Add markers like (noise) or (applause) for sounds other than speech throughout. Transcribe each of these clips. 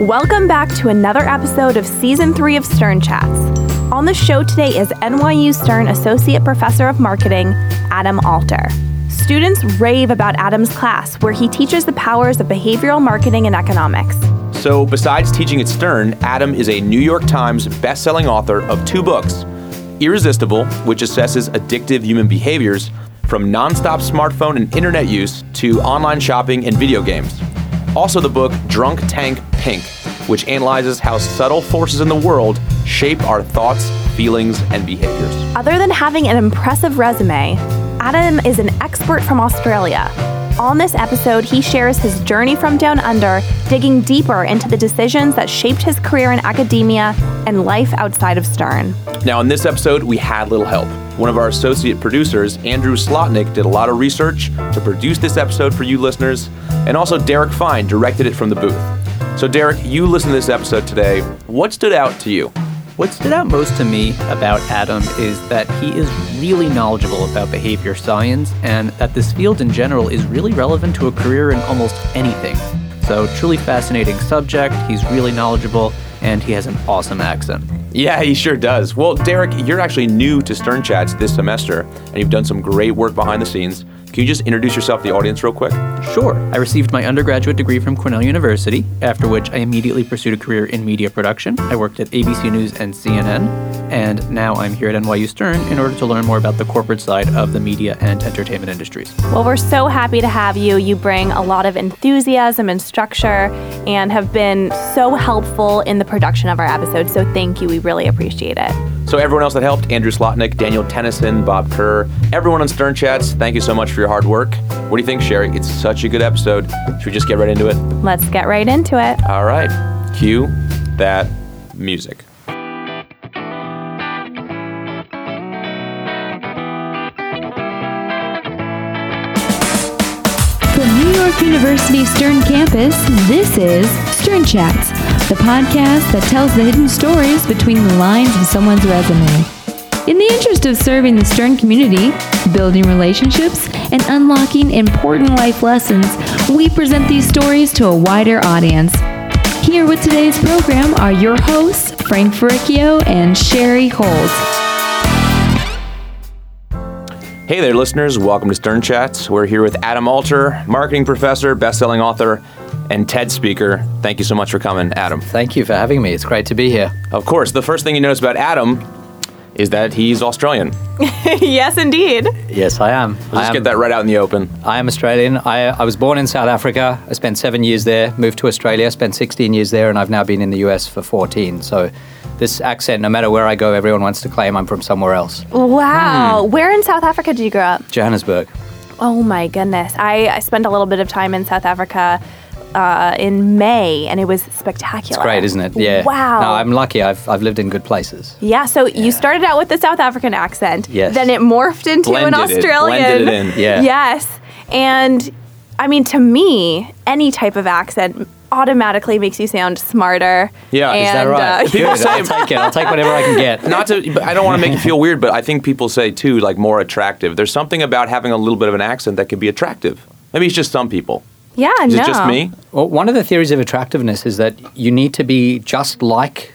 Welcome back to another episode of Season 3 of Stern Chats. On the show today is NYU Stern Associate Professor of Marketing, Adam Alter. Students rave about Adam's class, where he teaches the powers of behavioral marketing and economics. So, besides teaching at Stern, Adam is a New York Times best-selling author of two books: Irresistible, which assesses addictive human behaviors from nonstop smartphone and internet use to online shopping and video games. Also, the book Drunk Tank Pink, which analyzes how subtle forces in the world shape our thoughts, feelings, and behaviors. Other than having an impressive resume, Adam is an expert from Australia. On this episode, he shares his journey from down under, digging deeper into the decisions that shaped his career in academia and life outside of Stern. Now, in this episode, we had little help. One of our associate producers, Andrew Slotnick, did a lot of research to produce this episode for you listeners, and also Derek Fine directed it from the booth. So, Derek, you listened to this episode today. What stood out to you? What stood out most to me about Adam is that he is really knowledgeable about behavior science and that this field in general is really relevant to a career in almost anything. So, truly fascinating subject. He's really knowledgeable and he has an awesome accent. Yeah, he sure does. Well, Derek, you're actually new to Stern Chats this semester, and you've done some great work behind the scenes. Can you just introduce yourself to the audience real quick? Sure. I received my undergraduate degree from Cornell University, after which I immediately pursued a career in media production. I worked at ABC News and CNN, and now I'm here at NYU Stern in order to learn more about the corporate side of the media and entertainment industries. Well, we're so happy to have you. You bring a lot of enthusiasm and structure and have been so helpful in the production of our episodes. So thank you. We really appreciate it. So, everyone else that helped Andrew Slotnick, Daniel Tennyson, Bob Kerr, everyone on Stern Chats, thank you so much for your hard work. What do you think, Sherry? It's such a good episode. Should we just get right into it? Let's get right into it. All right. Cue that music. From New York University Stern Campus, this is Stern Chats, the podcast that tells the hidden stories between the lines of someone's resume. In the interest of serving the Stern community, building relationships, and unlocking important life lessons, we present these stories to a wider audience. Here with today's program are your hosts, Frank Ferricchio and Sherry Holt. Hey there, listeners. Welcome to Stern Chats. We're here with Adam Alter, marketing professor, best-selling author, and TED speaker. Thank you so much for coming, Adam. Thank you for having me. It's great to be here. Of course, the first thing you notice about Adam is that he's Australian. (laughs) yes, indeed. Yes, I am. Let's I just am, get that right out in the open. I am Australian. I, I was born in South Africa. I spent seven years there, moved to Australia, spent 16 years there, and I've now been in the US for 14. So this accent, no matter where I go, everyone wants to claim I'm from somewhere else. Wow. Where in South Africa did you grow up? Johannesburg. Oh my goodness. I, I spent a little bit of time in South Africa uh, in May and it was spectacular. It's great, isn't it? Yeah. Wow. No, I'm lucky. I've, I've lived in good places. yeah, so you started out with the South African accent. Yes. Then it morphed into an Blended it, Australian. blended it in. Yeah. Yes. And I mean, to me, any type of accent automatically makes you sound smarter. Yeah, and, is Is that right? uh, (laughs) People Good. say- I'll take it. I'll take whatever I can get. (laughs) Not to, but I don't want to make you feel weird, but I think people say too, like more attractive. There's something about having a little bit of an accent that can be attractive. Maybe it's just some people. yeah, Is no. it just me? Well, one of the theories of attractiveness is that you need to be just like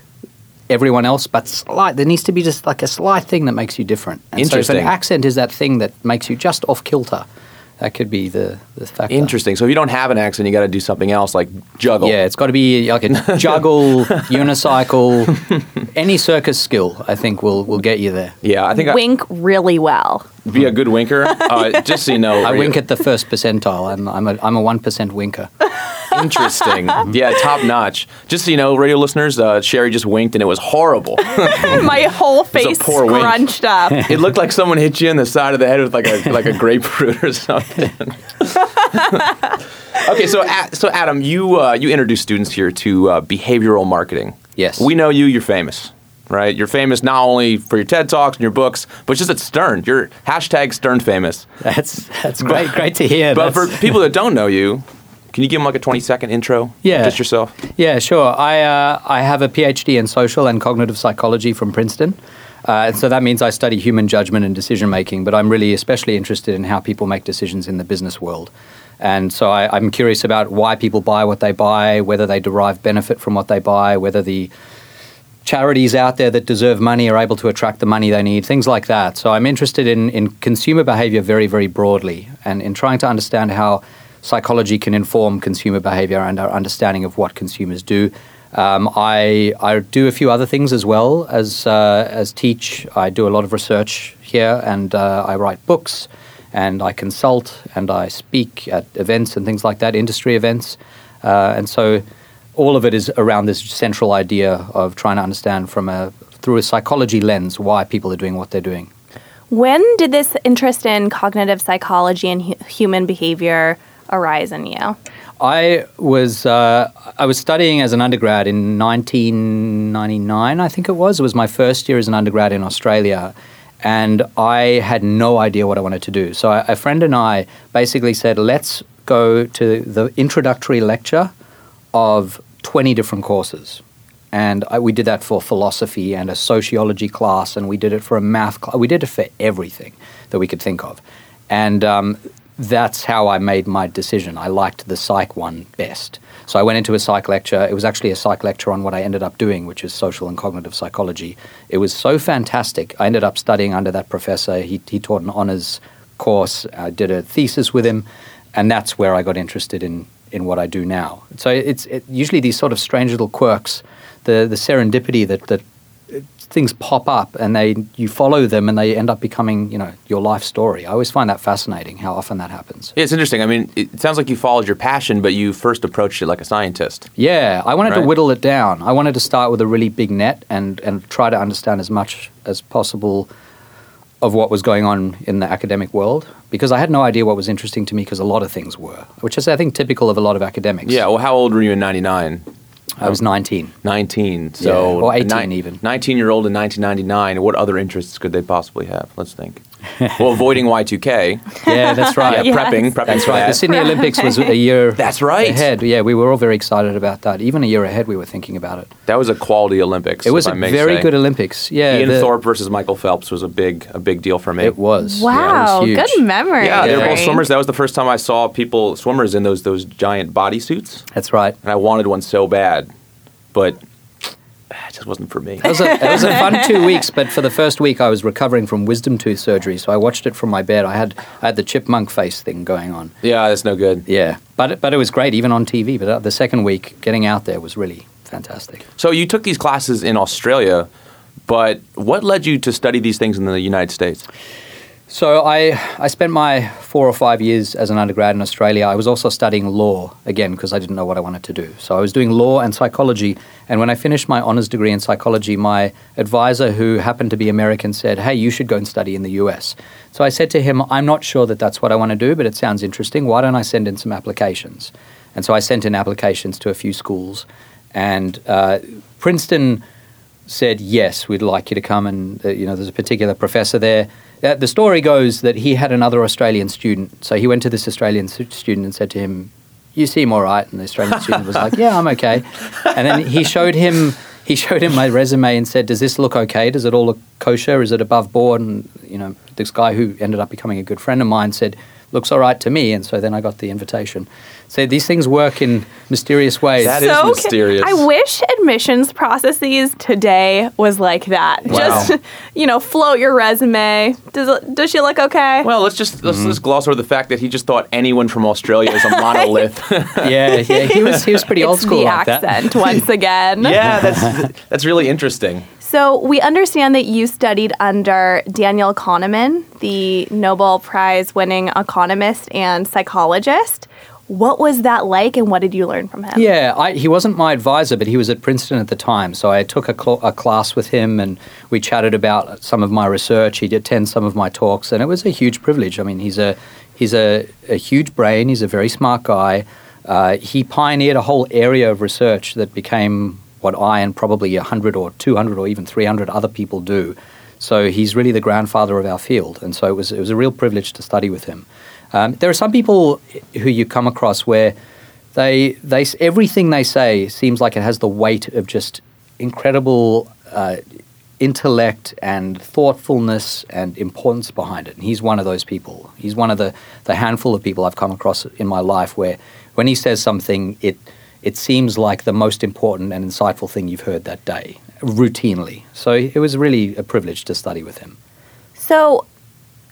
everyone else, but slight. There needs to be just like a slight thing that makes you different. And So if an accent is that thing that makes you just off kilter, that could be the, the factor. Interesting. So if you don't have an accent, you got to do something else like juggle. Yeah, it's got to be like a (laughs) juggle, unicycle, any circus skill. I think will will get you there. Yeah, I think I, Wink really well. be a good winker. Uh, just so you know, I wink at the first percentile. I'm I'm a I'm a one percent winker. (laughs) Interesting. (laughs) yeah, top notch. Just so you know, radio listeners, uh, Sherry just winked and it was horrible. (laughs) My whole face poor wink. scrunched up. it looked like someone hit you in the side of the head with like a like a grapefruit or something. (laughs) okay, so so Adam, you uh, you introduce students here to uh, behavioral marketing. Yes. we know you. You're famous, right? You're famous not only for your TED talks and your books, but just at Stern. You're hashtag Stern famous. That's that's great. Great to hear. But for people that don't know you, can you give them like a 20 second intro? Yeah. just yourself. Yeah, sure. I uh, I have a PhD in social and cognitive psychology from Princeton. Uh, and so that means I study human judgment and decision making, but I'm really especially interested in how people make decisions in the business world. And so I, I'm curious about why people buy what they buy, whether they derive benefit from what they buy, whether the charities out there that deserve money are able to attract the money they need, things like that. So I'm interested in, in consumer behavior very, very broadly and in trying to understand how psychology can inform consumer behavior and our understanding of what consumers do. Um, I, I do a few other things as well as, uh, as teach. I do a lot of research here and uh, I write books and I consult and I speak at events and things like that, industry events. Uh, and so all of it is around this central idea of trying to understand from a through a psychology lens why people are doing what they're doing. When did this interest in cognitive psychology and hu- human behavior arise in you? I was uh, I was studying as an undergrad in 1999, I think it was. It was my first year as an undergrad in Australia, and I had no idea what I wanted to do. So a friend and I basically said, "Let's go to the introductory lecture of 20 different courses." And I, we did that for philosophy and a sociology class, and we did it for a math class. We did it for everything that we could think of. And um, that's how I made my decision. I liked the psych one best. So I went into a psych lecture. It was actually a psych lecture on what I ended up doing, which is social and cognitive psychology. It was so fantastic. I ended up studying under that professor. He, he taught an honors course. I did a thesis with him, and that's where I got interested in, in what I do now. So it's it, usually these sort of strange little quirks, the, the serendipity that, that things pop up and they you follow them and they end up becoming you know your life story. I always find that fascinating how often that happens. Yeah, it's interesting. I mean, it sounds like you followed your passion, but you first approached it like a scientist. Yeah, I wanted to whittle it down. I wanted to start with a really big net and and try to understand as much as possible of what was going on in the academic world because I had no idea what was interesting to me because a lot of things were, which is I think typical of a lot of academics. Yeah. Well, how old were you in '99? I was 19. 19. So Yeah, or 18 nine- even. 19 year old in 1999. What other interests could they possibly have? Let's think. Well, avoiding Y2K. Yeah, that's right. Yeah, Yes. prepping, prepping That's right. that. The Sydney Olympics was a year (laughs) That's right. ahead. Yeah, we were all very excited about that. Even a year ahead, we were thinking about it. That was a quality Olympics. It was if a I may very say. good Olympics. Yeah, Ian the- Thorpe versus Michael Phelps was a big, a big deal for me. It was. Yeah, it Wow, was huge. good memory. Yeah, they were both swimmers. That was the first time I saw people swimmers in those those giant bodysuits, That's right. and I wanted one so bad, but it just wasn't for me. It was, a, it was a fun (laughs) two weeks, but for the first week, I was recovering from wisdom tooth surgery, so I watched it from my bed. I had I had the chipmunk face thing going on. yeah, that's no good. Yeah, but it- but it was great even on TV. But uh, the second week, getting out there was really fantastic. So you took these classes in Australia, but what led you to study these things in the United States? So I, I spent my four or five years as an undergrad in Australia. I was also studying law again because I didn't know what I wanted to do. So I was doing law and psychology. And when I finished my honors degree in psychology, my advisor, who happened to be American, said, "Hey, you should go and study in the U.S." So I said to him, "I'm not sure that that's what I want to do, but it sounds interesting. Why don't I send in some applications?" And so I sent in applications to a few schools, and uh, Princeton said, "Yes, we'd like you to come." And uh, you know, there's a particular professor there. Uh, the story goes that he had another Australian student, so he went to this Australian student and said to him, "You seem all right." And the Australian (laughs) student was like, "Yeah, I'm okay." And then he showed him he showed him my resume and said, "Does this look okay? Does it all look kosher? Is it above board?" And you know, this guy who ended up becoming a good friend of mine said, "Looks all right to me." And so then I got the invitation. So these things work in mysterious ways. That is so ca- mysterious. I wish admissions processes today was like that. Wow. Just (laughs) you know, float your resume. Does does she look okay? Well, let's just let's mm-hmm. just gloss over the fact that he just thought anyone from Australia is a (laughs) monolith. (laughs) yeah, yeah, he was he was pretty old it's school the like that. accent once again. yeah, that's that's really interesting. So we understand that you studied under Daniel Kahneman, the Nobel Prize winning economist and psychologist. What was that like and what did you learn from him? Yeah, I, he wasn't my advisor, but he was at Princeton at the time. So I took a, cl- a class with him and we chatted about some of my research. He'd attend some of my talks, and it was a huge privilege. I mean, he's a, he's a, a huge brain, he's a very smart guy. Uh, he pioneered a whole area of research that became what I and probably 100 or 200 or even 300 other people do. So he's really the grandfather of our field. And so it was, it was a real privilege to study with him. Um, there are some people who you come across where they, they, everything they say seems like it has the weight of just incredible uh, intellect and thoughtfulness and importance behind it. And he's one of those people. He's one of the, the handful of people I've come across in my life where when he says something, it it seems like the most important and insightful thing you've heard that day, routinely. So it was really a privilege to study with him. So,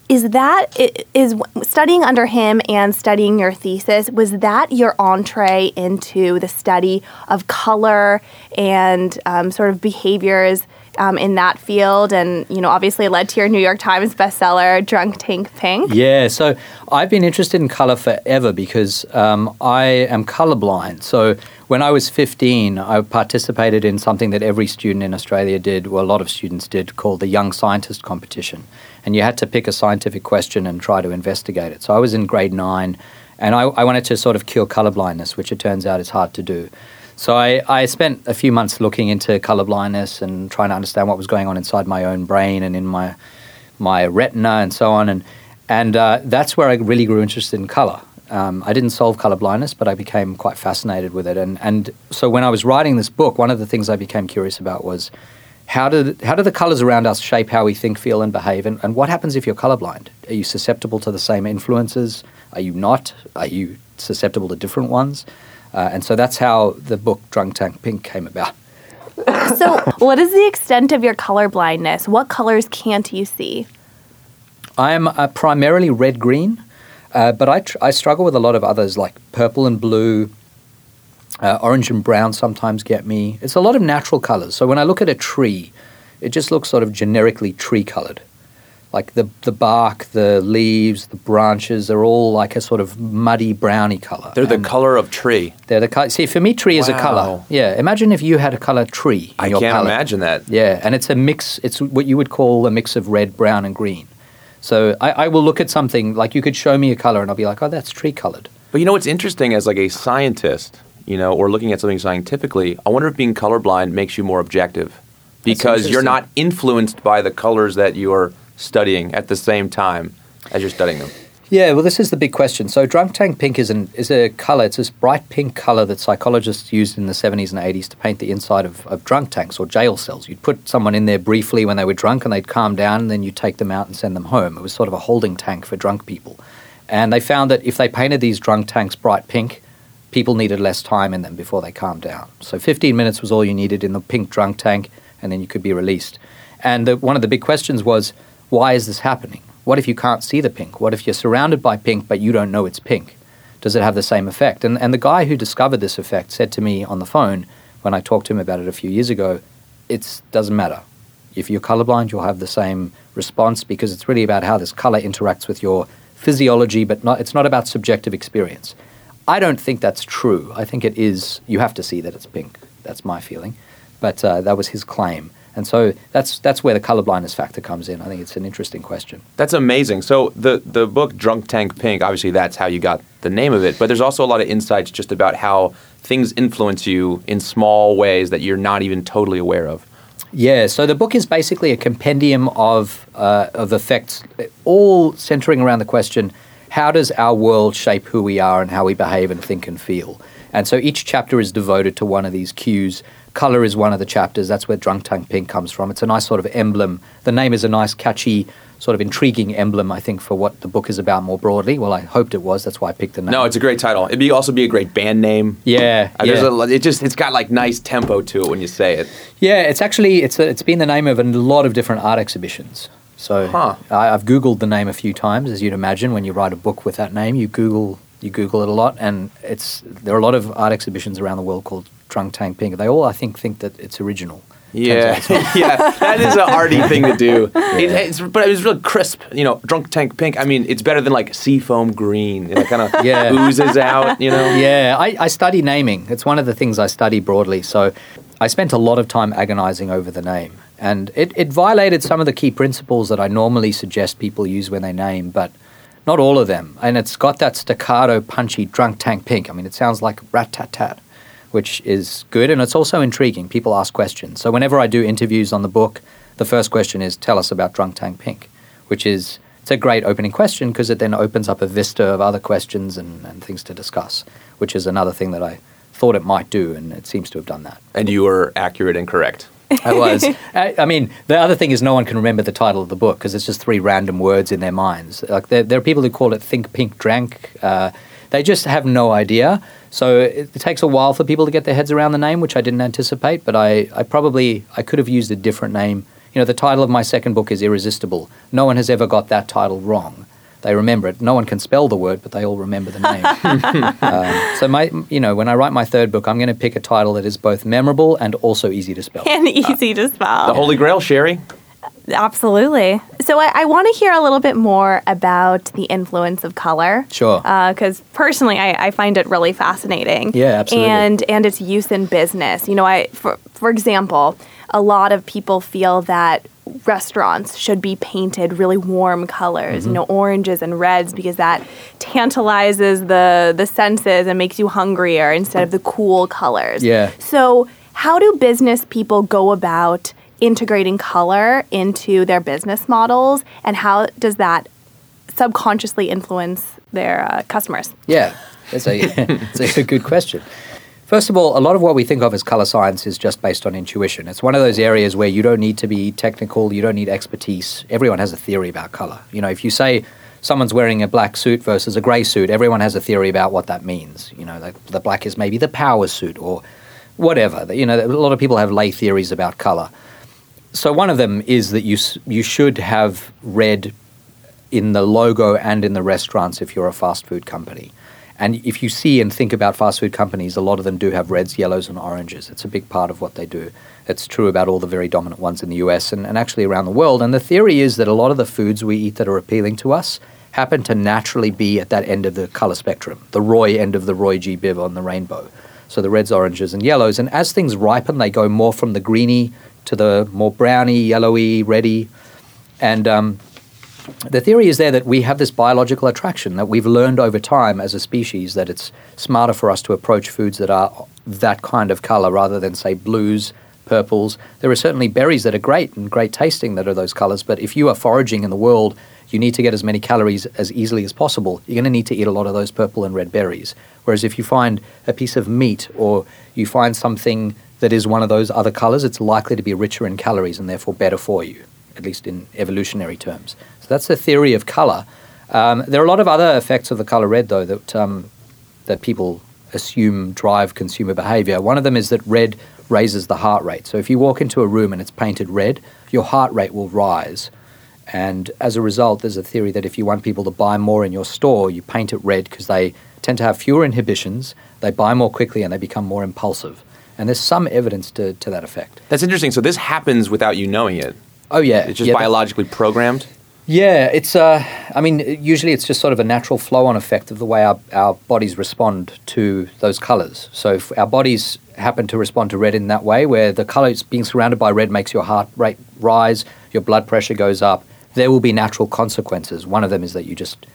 is that is studying under him and studying your thesis was that your entree into the study of color and um, sort of behaviors um, in that field and you know obviously led to your new york times bestseller drunk tank pink Yeah, so I've been interested in color forever because um, I am colorblind. So when I was 15, I participated in something that every student in Australia did, well, a lot of students did, called the Young Scientist Competition. And you had to pick a scientific question and try to investigate it. So I was in grade nine, and I, I wanted to sort of cure colorblindness, which it turns out is hard to do. So I, I spent a few months looking into colorblindness and trying to understand what was going on inside my own brain and in my my retina and so on. And, and uh, that's where I really grew interested in color. Um, I didn't solve color blindness, but I became quite fascinated with it. And, and so when I was writing this book, one of the things I became curious about was how do, how do the colors around us shape how we think, feel, and behave? And, and what happens if you're colorblind? Are you susceptible to the same influences? Are you not? Are you susceptible to different ones? Uh, and so that's how the book Drunk Tank Pink came about. so (laughs) what is the extent of your color blindness what colors can't you see I am uh, primarily red green, uh, but I, tr- I struggle with a lot of others like purple and blue. Uh, orange and brown sometimes get me. It's a lot of natural colors. So when I look at a tree, it just looks sort of generically tree colored. Like the, the bark, the leaves, the branches are all like a sort of muddy browny color. They're the And color of tree. They're the color. See, for me, tree is a color. Yeah. Imagine if you had a color tree. In I your can't palette. imagine that. Yeah, and it's a mix. It's what you would call a mix of red, brown, and green. So I, I will look at something like you could show me a color, and I'll be like, oh, that's tree colored. But you know what's interesting as like a scientist, you know, or looking at something scientifically, I wonder if being colorblind makes you more objective because you're not influenced by the colors that you're studying at the same time as you're studying them. Yeah, well, this is the big question. So, drunk tank pink is an is a color. It's this bright pink color that psychologists used in the 70s and 80s to paint the inside of, of drunk tanks or jail cells. You'd put someone in there briefly when they were drunk, and they'd calm down, and then you take them out and send them home. It was sort of a holding tank for drunk people. And they found that if they painted these drunk tanks bright pink, people needed less time in them before they calmed down. So 15 minutes was all you needed in the pink drunk tank, and then you could be released. And the, one of the big questions was, why is this happening? What if you can't see the pink? What if you're surrounded by pink but you don't know it's pink? Does it have the same effect? And, and the guy who discovered this effect said to me on the phone when I talked to him about it a few years ago, it doesn't matter. If you're colorblind, you'll have the same response because it's really about how this color interacts with your physiology, but not, it's not about subjective experience. I don't think that's true. I think it is, you have to see that it's pink. That's my feeling. But uh, that was his claim. And so that's, that's where the colorblindness factor comes in. I think it's an interesting question. That's amazing. So the the book Drunk Tank Pink, obviously that's how you got the name of it, but there's also a lot of insights just about how things influence you in small ways that you're not even totally aware of. Yeah, so the book is basically a compendium of, uh, of effects, all centering around the question how does our world shape who we are and how we behave and think and feel? And so each chapter is devoted to one of these cues. Color is one of the chapters. That's where Drunk Tank Pink comes from. It's a nice sort of emblem. The name is a nice, catchy, sort of intriguing emblem, I think, for what the book is about more broadly. Well, I hoped it was. That's why I picked the name. No, it's a great title. It'd be also be a great band name. yeah, Uh, There's yeah. a, it just it's got like nice tempo to it when you say it. Yeah, it's actually it's a, it's been the name of a lot of different art exhibitions. So Huh. I, I've googled the name a few times, as you'd imagine. When you write a book with that name, you Google you Google it a lot, and it's there are a lot of art exhibitions around the world called Drunk Tank Pink. They all, I think, think that it's original. Yeah, it's (laughs) yeah, that is an arty (laughs) thing to do. It, it's, but it was real crisp. You know, drunk tank pink. I mean, it's better than like seafoam green. It kind of (laughs) Yeah. oozes out. You know. Yeah, I, I study naming. It's one of the things I study broadly. So I spent a lot of time agonizing over the name. And it, it violated some of the key principles that I normally suggest people use when they name, but not all of them. And it's got that staccato, punchy, drunk tank pink. I mean, it sounds like rat tat tat, which is good. And it's also intriguing. People ask questions. So whenever I do interviews on the book, the first question is tell us about drunk tank pink, which is it's a great opening question because it then opens up a vista of other questions and, and things to discuss, which is another thing that I thought it might do, and it seems to have done that. And you were accurate and correct. I was. (laughs) I, I mean, the other thing is no one can remember the title of the book because it's just three random words in their minds. Like there, there are people who call it "Think Pink Drank." Uh, they just have no idea. So it, it takes a while for people to get their heads around the name, which I didn't anticipate. But I, I probably I could have used a different name. You know, the title of my second book is Irresistible. No one has ever got that title wrong. They remember it. No one can spell the word, but they all remember the name. (laughs) um, so my, you know, when I write my third book, I'm going to pick a title that is both memorable and also easy to spell. (laughs) and easy to spell. The Holy Grail, Sherry. Absolutely. So I, I want to hear a little bit more about the influence of color. Sure. Because personally, I, I find it really fascinating. Yeah, absolutely. And and its use in business. You know, I for for example, a lot of people feel that restaurants should be painted really warm colors, Mm-hmm. you know, oranges and reds, because that tantalizes the the senses and makes you hungrier instead of the cool colors. Yeah. So, how do business people go about integrating color into their business models, and how does that subconsciously influence their uh, customers? Yeah, that's a, (laughs) that's a good question. First of all, a lot of what we think of as color science is just based on intuition. It's one of those areas where you don't need to be technical, you don't need expertise. Everyone has a theory about color. You know, if you say someone's wearing a black suit versus a gray suit, everyone has a theory about what that means. You know, the, the black is maybe the power suit or whatever. You know, a lot of people have lay theories about color. So one of them is that you you should have red in the logo and in the restaurants if you're a fast food company. And if you see and think about fast food companies, a lot of them do have reds, yellows, and oranges. It's a big part of what they do. It's true about all the very dominant ones in the US and, and actually around the world. And the theory is that a lot of the foods we eat that are appealing to us happen to naturally be at that end of the color spectrum, the Roy end of the Roy G. Biv on the rainbow. So the reds, oranges, and yellows. And as things ripen, they go more from the greeny to the more browny, yellowy, reddy. And um, the theory is there that we have this biological attraction that we've learned over time as a species that it's smarter for us to approach foods that are that kind of color rather than say blues purples. There are certainly berries that are great and great tasting that are those colors but if you are foraging in the world you need to get as many calories as easily as possible. You're going to need to eat a lot of those purple and red berries. Whereas if you find a piece of meat or you find something that is one of those other colors it's likely to be richer in calories and therefore better for you at least in evolutionary terms. That's the theory of color. Um, there are a lot of other effects of the color red, though, that um, that people assume drive consumer behavior. One of them is that red raises the heart rate. So if you walk into a room and it's painted red, your heart rate will rise. And as a result, there's a theory that if you want people to buy more in your store, you paint it red because they tend to have fewer inhibitions, they buy more quickly, and they become more impulsive. And there's some evidence to, to that effect. That's interesting. So this happens without you knowing it. Oh yeah, It's just yeah, biologically programmed. Yeah, it's. Uh, I mean, usually it's just sort of a natural flow-on effect of the way our, our bodies respond to those colors. So if our bodies happen to respond to red in that way, where the color being surrounded by red makes your heart rate rise, your blood pressure goes up, there will be natural consequences. One of them is that you just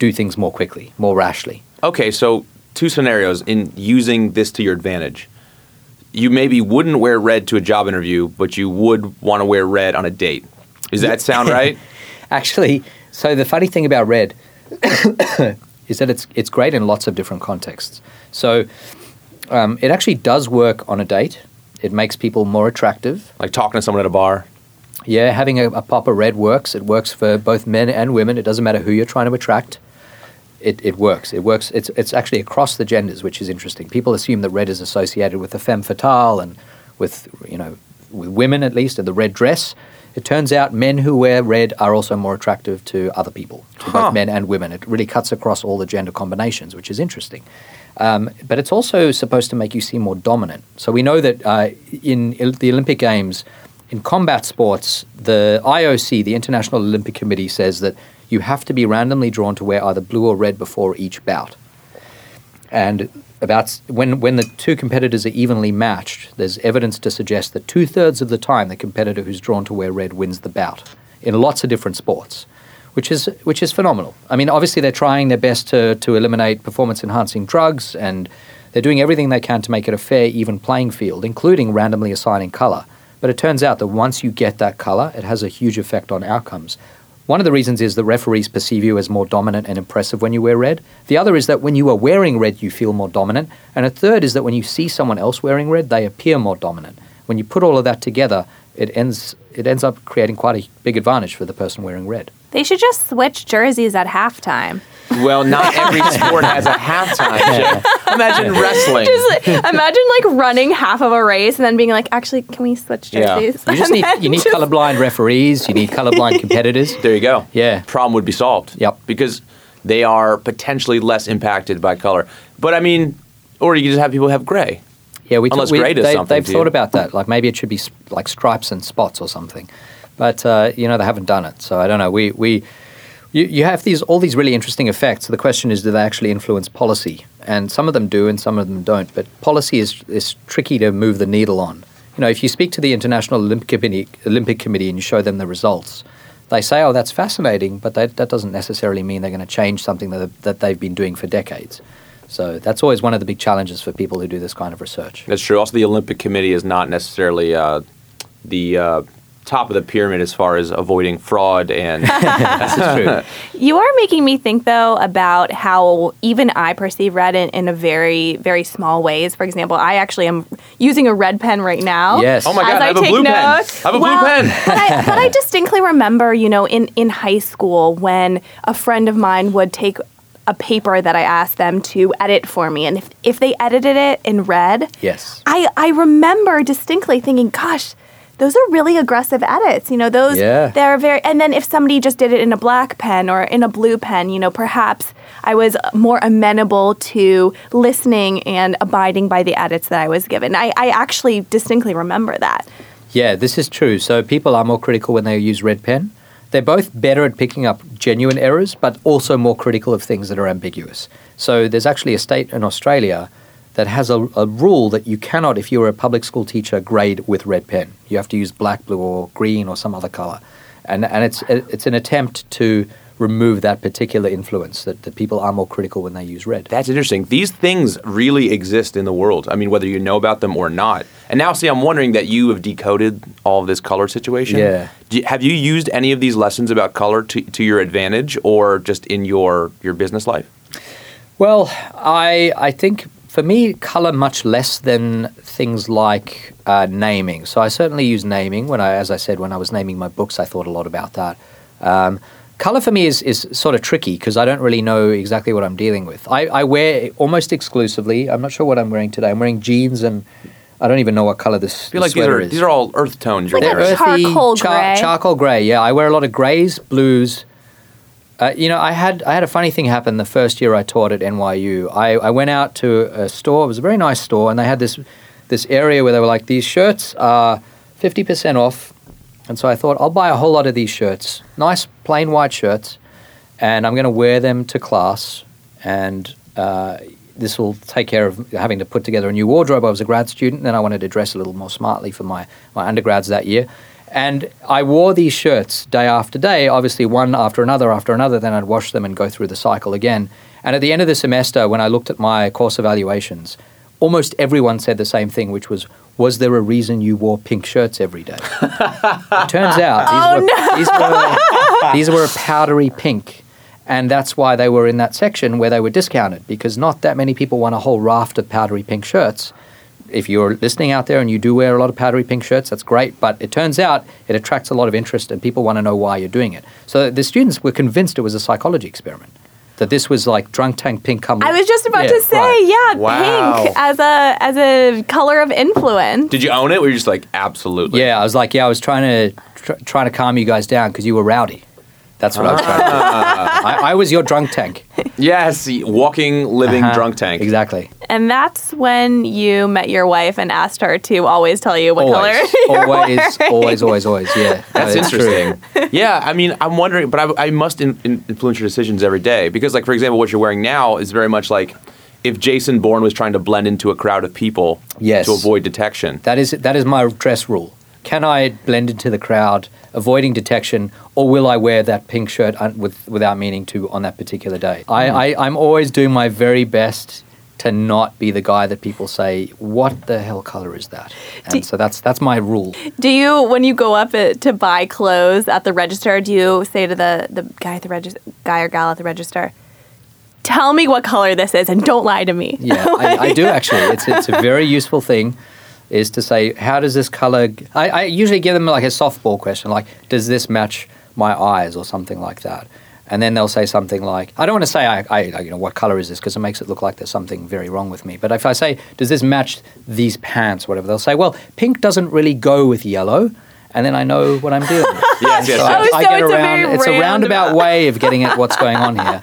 do things more quickly, more rashly. Okay, so two scenarios in using this to your advantage. You maybe wouldn't wear red to a job interview, but you would want to wear red on a date. Does that sound (laughs) right? Actually, so the funny thing about red (coughs) is that it's it's great in lots of different contexts. So um, it actually does work on a date. It makes people more attractive. Like talking to someone at a bar. Yeah, having a, a pop of red works. It works for both men and women. It doesn't matter who you're trying to attract. It, it works. It works. It's, it's actually across the genders, which is interesting. People assume that red is associated with the femme fatale and with, you know, with women at least, and the red dress. It turns out men who wear red are also more attractive to other people, to Huh. both men and women. It really cuts across all the gender combinations, which is interesting. Um, but it's also supposed to make you seem more dominant. So we know that uh, in il- the Olympic Games, in combat sports, the IOC, the International Olympic Committee, says that you have to be randomly drawn to wear either blue or red before each bout. And about when when the two competitors are evenly matched, there's evidence to suggest that two thirds of the time the competitor who's drawn to wear red wins the bout in lots of different sports, which is which is phenomenal. I mean, obviously they're trying their best to to eliminate performance enhancing drugs, and they're doing everything they can to make it a fair, even playing field, including randomly assigning color. But it turns out that once you get that color, it has a huge effect on outcomes. One of the reasons is that referees perceive you as more dominant and impressive when you wear red. The other is that when you are wearing red, you feel more dominant. And a third is that when you see someone else wearing red, they appear more dominant, when you put all of that together, it ends it ends up creating quite a big advantage for the person wearing red. They should just switch jerseys at halftime. Well, not every sport has a halftime show. Imagine wrestling. Just imagine like running half of a race and then being like, actually, can we switch Yeah. jerseys? You just And need then you need just- colorblind referees. You need colorblind (laughs) competitors. There you go. Yeah. Problem would be solved. Yep. Because they are potentially less impacted by color. But I mean, or you could just have people have gray. Yeah, we Unless we, gray does they, something They've to thought you. about that. Like maybe it should be s- like stripes and spots or something, but uh, you know they haven't done it. So I don't know. We we you, you have these all these really interesting effects. So the question is, do they actually influence policy? And some of them do, and some of them don't. But policy is is tricky to move the needle on. You know, if you speak to the International Olympic Committee, Olympic Committee and you show them the results, they say, "Oh, that's fascinating," but that, that doesn't necessarily mean they're going to change something that that they've been doing for decades. So that's always one of the big challenges for people who do this kind of research. That's true. Also, the Olympic Committee is not necessarily uh, the uh, top of the pyramid as far as avoiding fraud and (laughs) This is true. (laughs) You are making me think, though, about how even I perceive red in, in a very, very small ways. For example, I actually am using a red pen right now. Yes. Oh my God, I have a take blue pen. notes. I have a blue pen. but, I, but I (laughs) distinctly remember, you know, in, in high school when a friend of mine would take a paper that I asked them to edit for me. And if, if they edited it in red, Yes. I, I remember distinctly thinking, gosh, those are really aggressive edits. You know, those Yeah. they're very and then if somebody just did it in a black pen or in a blue pen, you know, perhaps I was more amenable to listening and abiding by the edits that I was given. I, I actually distinctly remember that. Yeah, this is true. So people are more critical when they use red pen. They're both better at picking up genuine errors, but also more critical of things that are ambiguous. So there's actually a state in Australia that has a, a rule that you cannot, if you're a public school teacher, grade with red pen. You have to use black, blue, or green, or some other color. And, and it's, it's an attempt to remove that particular influence that, that people are more critical when they use red. That's interesting. These things really exist in the world. I mean, whether you know about them or not. And now, see, I'm wondering that you have decoded all of this color situation. Yeah. You- have you used any of these lessons about color to, to your advantage or just in your, your business life? Well, I I think for me, color much less than things like uh, naming. So I certainly use naming when I, as I said, when I was naming my books, I thought a lot about that. Um, color for me is is sort of tricky because I don't really know exactly what I'm dealing with. I, I wear almost exclusively. I'm not sure what I'm wearing today. I'm wearing jeans and. I don't even know what color this, I feel like these sweater are, is. these are all earth tones you're Like a wearing. char- Charcoal gray. Charcoal gray. Yeah, I wear a lot of grays, blues. Uh, you know, I had I had a funny thing happen the first year I taught at NYU. I, I went out to a store. It was a very nice store, and they had this this area where they were like, these shirts are fifty percent off. And so I thought I'll buy a whole lot of these shirts, nice plain white shirts, and I'm going to wear them to class, and uh, this will take care of having to put together a new wardrobe. I was a grad student, and I wanted to dress a little more smartly for my, my undergrads that year. And I wore these shirts day after day, obviously one after another after another. Then I'd wash them and go through the cycle again. And at the end of the semester, when I looked at my course evaluations, almost everyone said the same thing, which was, "Was there a reason you wore pink shirts every day?" it turns (laughs) out these, oh, were, these were (laughs) these were a powdery pink, and that's why they were in that section where they were discounted because not that many people want a whole raft of powdery pink shirts. If you're listening out there and you do wear a lot of powdery pink shirts, that's great. But it turns out it attracts a lot of interest and people want to know why you're doing it. So the students were convinced it was a psychology experiment. That this was like drunk tank pink come. I was just about Yeah, to say, right. yeah, Wow. pink as a as a color of influence. Did you own it? Or were you just like, absolutely? Yeah, I was like, yeah, I was trying to tr- trying to calm you guys down because you were rowdy. That's what I was trying to do. I, I was your drunk tank. (laughs) Yes, walking, living Uh-huh. drunk tank. Exactly. And that's when you met your wife and asked her to always tell you what color. Always, (laughs) you're always, wearing. always, always, always. Yeah, (laughs) That's No, it's true. interesting. yeah, I mean, I'm wondering, but I, I must in, in influence your decisions every day because, like, for example, what you're wearing now is very much like if Jason Bourne was trying to blend into a crowd of people Yes. to avoid detection. That is that is my dress rule. Can I blend into the crowd, avoiding detection, or will I wear that pink shirt un- with, without meaning to on that particular day? I, I, I'm always doing my very best to not be the guy that people say, "What the hell color is that?" And Do- so that's that's my rule. Do you, when you go up uh, to buy clothes at the register, do you say to the, the guy at the register, guy or gal at the register, "Tell me what color this is, and don't lie to me"? Yeah, I, I do actually. It's it's a very useful thing. Is to say, how does this color? I, I usually give them like a softball question, like, does this match my eyes or something like that? And then they'll say something like, I don't want to say, I, I you know, what color is this? Because it makes it look like there's something very wrong with me. But if I say, does this match these pants, whatever, they'll say, well, pink doesn't really go with yellow. And then I know what I'm doing. Yes, yes, So I, yes. I so get it's around. very it's a roundabout roundabout. (laughs) way of getting at what's going on here.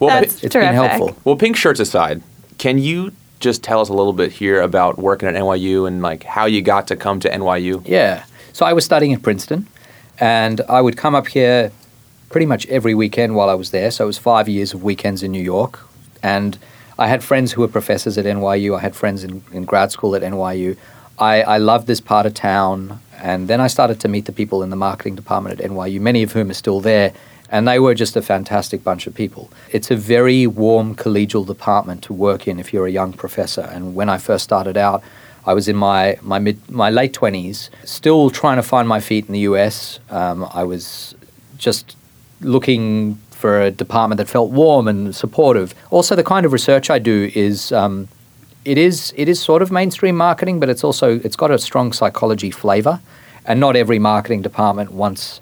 Well, That's pi- It's been helpful. well, pink shirts aside, can you just tell us a little bit here about working at NYU and like how you got to come to NYU? Yeah. So I was studying at Princeton, and I would come up here pretty much every weekend while I was there. So it was five years of weekends in New York. And I had friends who were professors at NYU. I had friends in, in grad school at NYU. I, I loved this part of town. And then I started to meet the people in the marketing department at NYU, many of whom are still there. And they were just a fantastic bunch of people. It's a very warm collegial department to work in if you're a young professor. And when I first started out, I was in my, my, mid, my late 20s, still trying to find my feet in the US. Um, I was just looking for a department that felt warm and supportive. Also, the kind of research I do is um, it is it is sort of mainstream marketing, but it's also it's got a strong psychology flavor, and not every marketing department wants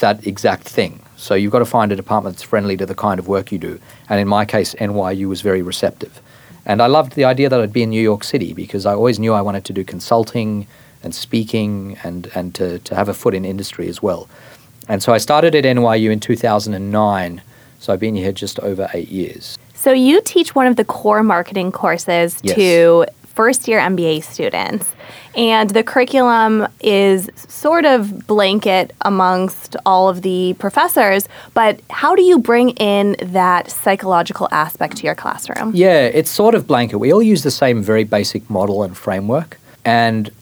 that exact thing. So you've got to find a department that's friendly to the kind of work you do. And in my case, NYU was very receptive. And I loved the idea that I'd be in New York City because I always knew I wanted to do consulting and speaking and, and to, to have a foot in industry as well. And so I started at NYU in 2009. So I've been here just over eight years. So you teach one of the core marketing courses Yes. to first year MBA students. And the curriculum is sort of blanket amongst all of the professors, but how do you bring in that psychological aspect to your classroom? Yeah, it's sort of blanket. We all use the same very basic model and framework, and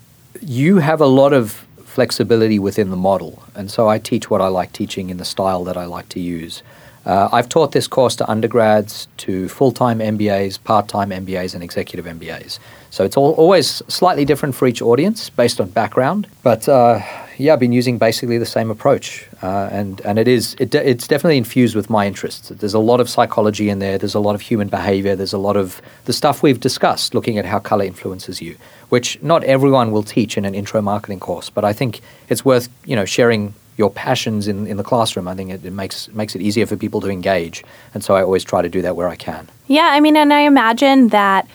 you have a lot of flexibility within the model. And so I teach what I like teaching in the style that I like to use. Uh, I've taught this course to undergrads, to full time MBAs, part time MBAs, and executive MBAs. So it's all, always slightly different for each audience based on background. But uh, yeah, I've been using basically the same approach, uh, and and it is it, it's definitely infused with my interests. There's a lot of psychology in there. There's a lot of human behavior. There's a lot of the stuff we've discussed, looking at how color influences you, which not everyone will teach in an intro marketing course. But I think it's worth you know sharing your passions in, in the classroom. I think it, it makes makes it easier for people to engage, and so I always try to do that where I can. Yeah, I mean, and I imagine that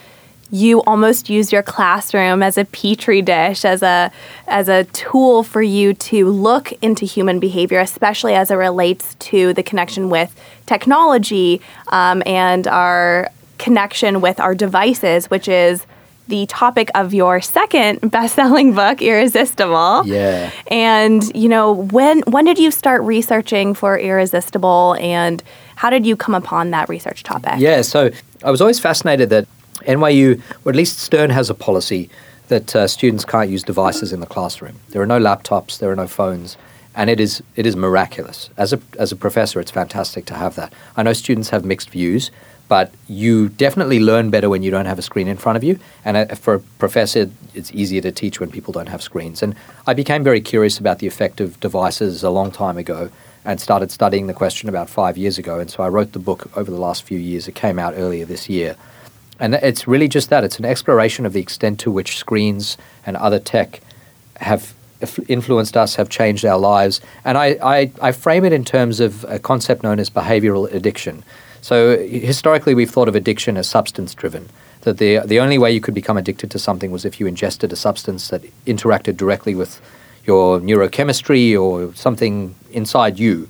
you almost use your classroom as a petri dish, as a as a tool for you to look into human behavior, especially as it relates to the connection with technology um, and our connection with our devices, which is the topic of your second (laughs) best-selling book, Irresistible. Yeah. And you know, when when did you start researching for Irresistible, and how did you come upon that research topic? Yeah, so I was always fascinated that NYU, or at least Stern has a policy that uh, students can't use devices in the classroom. There are no laptops, there are no phones, and it is it is miraculous. As a as a professor, it's fantastic to have that. I know students have mixed views, but you definitely learn better when you don't have a screen in front of you. And uh, for a professor, it's easier to teach when people don't have screens. And I became very curious about the effect of devices a long time ago and started studying the question about five years ago. And so I wrote the book over the last few years. It came out earlier this year. And it's really just that it's an exploration of the extent to which screens and other tech have influenced us, have changed our lives. And I, I, I frame it in terms of a concept known as behavioral addiction. So historically, we've thought of addiction as substance driven. That the, the only way you could become addicted to something was if you ingested a substance that interacted directly with your neurochemistry or something inside you.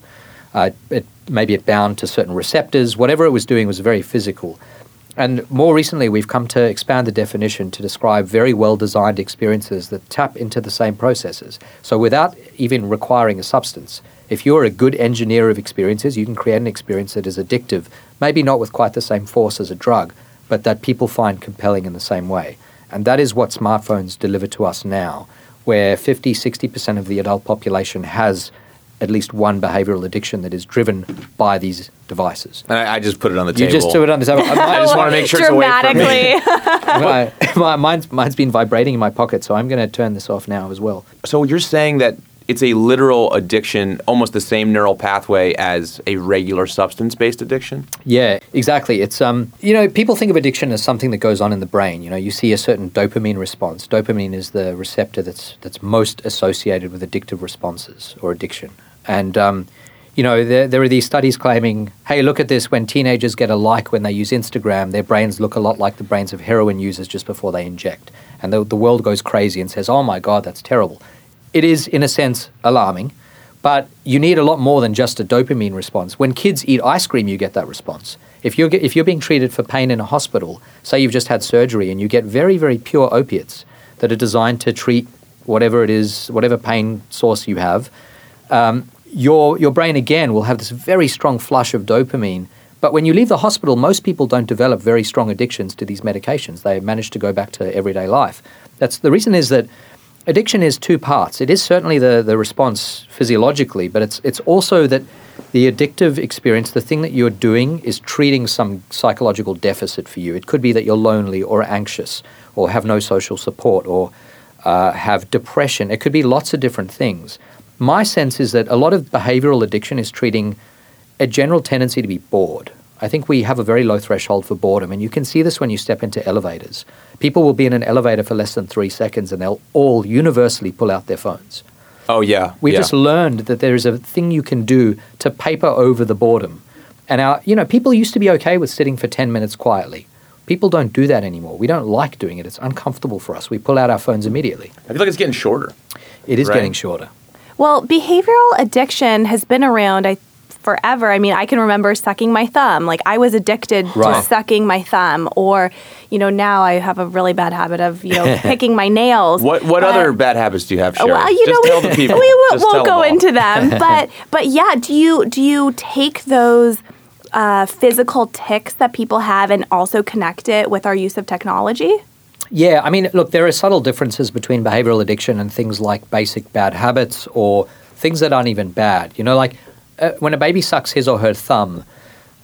Uh, it, maybe it bound to certain receptors. Whatever it was doing was very physical. And more recently, we've come to expand the definition to describe very well designed experiences that tap into the same processes. So, without even requiring a substance, if you're a good engineer of experiences, you can create an experience that is addictive, maybe not with quite the same force as a drug, but that people find compelling in the same way. And that is what smartphones deliver to us now, where 50, 60% of the adult population has at least one behavioral addiction that is driven by these devices. And I, I just put it on the You table. just do it on the table. (laughs) I just want to make sure it's away from me. Dramatically. (laughs) (laughs) my, my, mine's, mine's been vibrating in my pocket, so I'm going to turn this off now as well. So you're saying that it's a literal addiction, almost the same neural pathway as a regular substance-based addiction. Yeah, exactly. It's um, you know, people think of addiction as something that goes on in the brain. You know, you see a certain dopamine response. Dopamine is the receptor that's that's most associated with addictive responses or addiction. And um, you know, there, there are these studies claiming, hey, look at this. When teenagers get a like when they use Instagram, their brains look a lot like the brains of heroin users just before they inject. And the, the world goes crazy and says, oh my God, that's terrible. It is, in a sense, alarming, but you need a lot more than just a dopamine response. When kids eat ice cream, you get that response. If you're, if you're being treated for pain in a hospital, say you've just had surgery and you get very, very pure opiates that are designed to treat whatever it is, whatever pain source you have, um, your, your brain again will have this very strong flush of dopamine. But when you leave the hospital, most people don't develop very strong addictions to these medications. They manage to go back to everyday life. That's the reason is that addiction is two parts. It is certainly the, the response physiologically, but it's it's also that the addictive experience, the thing that you're doing is treating some psychological deficit for you. It could be that you're lonely or anxious or have no social support or uh, have depression. It could be lots of different things. My sense is that a lot of behavioral addiction is treating a general tendency to be bored. I think we have a very low threshold for boredom, and you can see this when you step into elevators. People will be in an elevator for less than three seconds, and they'll all universally pull out their phones. Oh yeah, We yeah. just learned that there is a thing you can do to paper over the boredom. And our, you know, people used to be okay with sitting for 10 minutes quietly. People don't do that anymore. We don't like doing it. It's uncomfortable for us. We pull out our phones immediately. I feel like it's getting shorter. It is Right. getting shorter. Well, behavioral addiction has been around I, forever. I mean, I can remember sucking my thumb. Like I was addicted to sucking my thumb, or you know, now I have a really bad habit of you know (laughs) picking my nails. What what But- other bad habits do you have, Sherry? Well, you Just know, tell we, the people. we won't, Just tell won't them go into them, (laughs) but but yeah, do you do you take those uh, physical tics that people have and also connect it with our use of technology? Yeah, I mean, look, there are subtle differences between behavioral addiction and things like basic bad habits or things that aren't even bad. You know, like uh, when a baby sucks his or her thumb,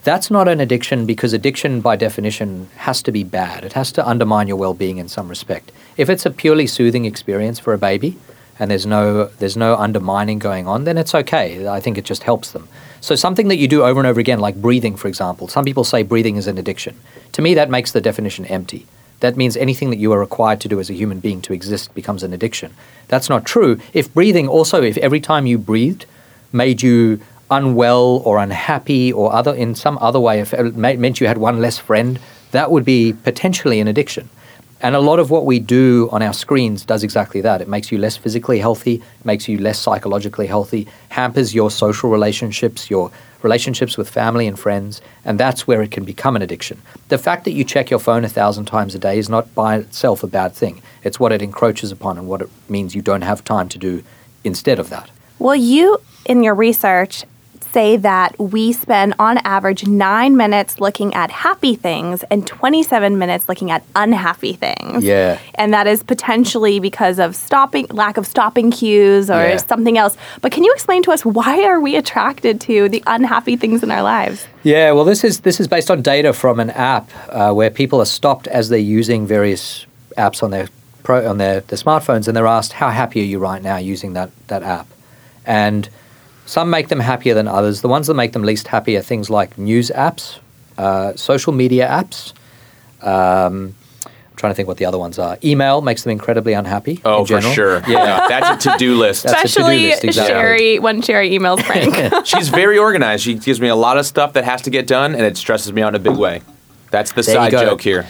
that's not an addiction because addiction, by definition, has to be bad. It has to undermine your well being in some respect. If it's a purely soothing experience for a baby, and there's no there's no undermining going on, then it's okay. I think it just helps them. So something that you do over and over again, like breathing, for example. Some people say breathing is an addiction. To me, that makes the definition empty. That means anything that you are required to do as a human being to exist becomes an addiction. That's not true. If breathing also, if every time you breathed made you unwell or unhappy or other in some other way, if it meant you had one less friend, that would be potentially an addiction. And a lot of what we do on our screens does exactly that. It makes you less physically healthy, makes you less psychologically healthy, hampers your social relationships, your relationships with family and friends, and that's where it can become an addiction. The fact that you check your phone a thousand times a day is not by itself a bad thing. It's what it encroaches upon and what it means you don't have time to do instead of that. Well, you in your research say that we spend on average nine minutes looking at happy things and 27 minutes looking at unhappy things. Yeah. And that is potentially because of stopping lack of stopping cues or Yeah. something else. But can you explain to us why are we attracted to the unhappy things in our lives? Yeah, well, this is this is based on data from an app uh, where people are stopped as they're using various apps on their pro, on their, their smartphones, and they're asked, "How happy are you right now using that that app?" And some make them happier than others. The ones that make them least happy are things like news apps, uh, social media apps. Um, I'm trying to think what the other ones are. Email makes them incredibly unhappy. Oh, in for general. sure. (laughs) Yeah. that's a to-do list. That's Especially list, exactly. Sherry when Sherry emails (laughs) Frank. She's very organized. She gives me a lot of stuff that has to get done, and it stresses me out in a big way. That's the There side joke here.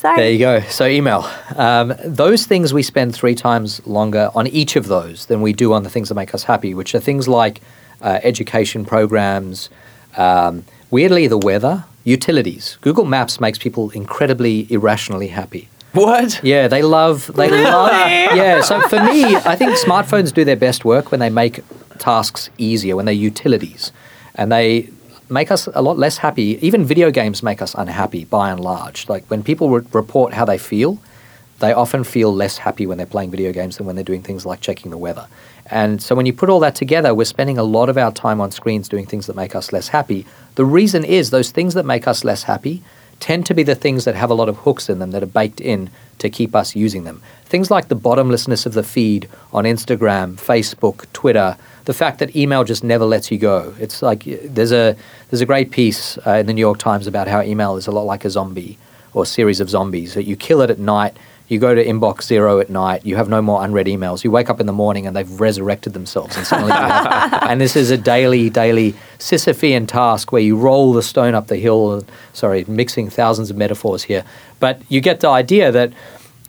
Sorry. There you go. So email. Um, those things we spend three times longer on each of those than we do on the things that make us happy, which are things like uh, education programs, um, weirdly the weather, utilities. Google Maps makes people incredibly irrationally happy. What? Yeah, they love. They love. Yeah. So for me, I think smartphones do their best work when they make tasks easier, when they're utilities, and they make us a lot less happy. Even video games make us unhappy by and large. Like when people re- report how they feel, they often feel less happy when they're playing video games than when they're doing things like checking the weather. And so when you put all that together, we're spending a lot of our time on screens doing things that make us less happy. The reason is those things that make us less happy tend to be the things that have a lot of hooks in them that are baked in to keep us using them. Things like the bottomlessness of the feed on Instagram, Facebook, Twitter, the fact that email just never lets you go. It's like there's a there's a great piece uh, in the New York Times about how email is a lot like a zombie or a series of zombies that you kill it at night. You go to inbox zero at night. You have no more unread emails. You wake up in the morning and they've resurrected themselves, and suddenly. (laughs) and this is a daily, daily Sisyphean task where you roll the stone up the hill. Sorry, mixing thousands of metaphors here, but you get the idea that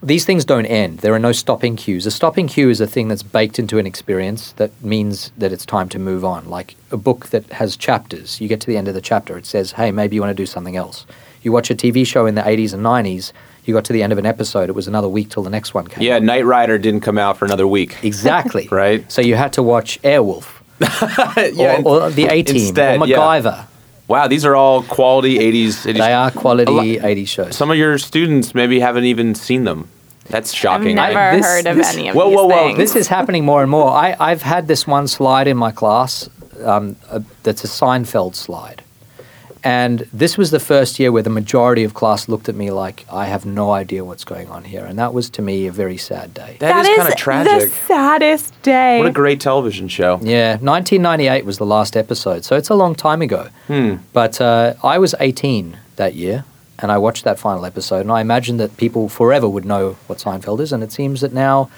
these things don't end. There are no stopping cues. A stopping cue is a thing that's baked into an experience that means that it's time to move on. Like a book that has chapters. You get to the end of the chapter, it says, hey, maybe you want to do something else. You watch a TV show in the 80s and 90s, you got to the end of an episode, it was another week till the next one came. Yeah, Knight Rider didn't come out for another week. Exactly. (laughs) Right. So you had to watch Airwolf (laughs) Yeah, or, or The A Team or instead, yeah. MacGyver. Wow, these are all quality 80s. 80s. They are quality A lo- 80s shows. Some of your students maybe haven't even seen them. That's shocking. I've never right? this- heard of this- any of Whoa, these whoa, whoa. things. This is happening more and more. I, I've had this one slide in my class um, uh, that's a Seinfeld slide. And this was the first year where the majority of class looked at me like, I have no idea what's going on here. And that was to me a very sad day. that is, kind of tragic. the saddest day. What a great television show. Yeah, 1998 was the last episode, so it's a long time ago. Hmm. But uh, I was 18 that year, and I watched that final episode, and I imagined that people forever would know what Seinfeld is, and it seems that now,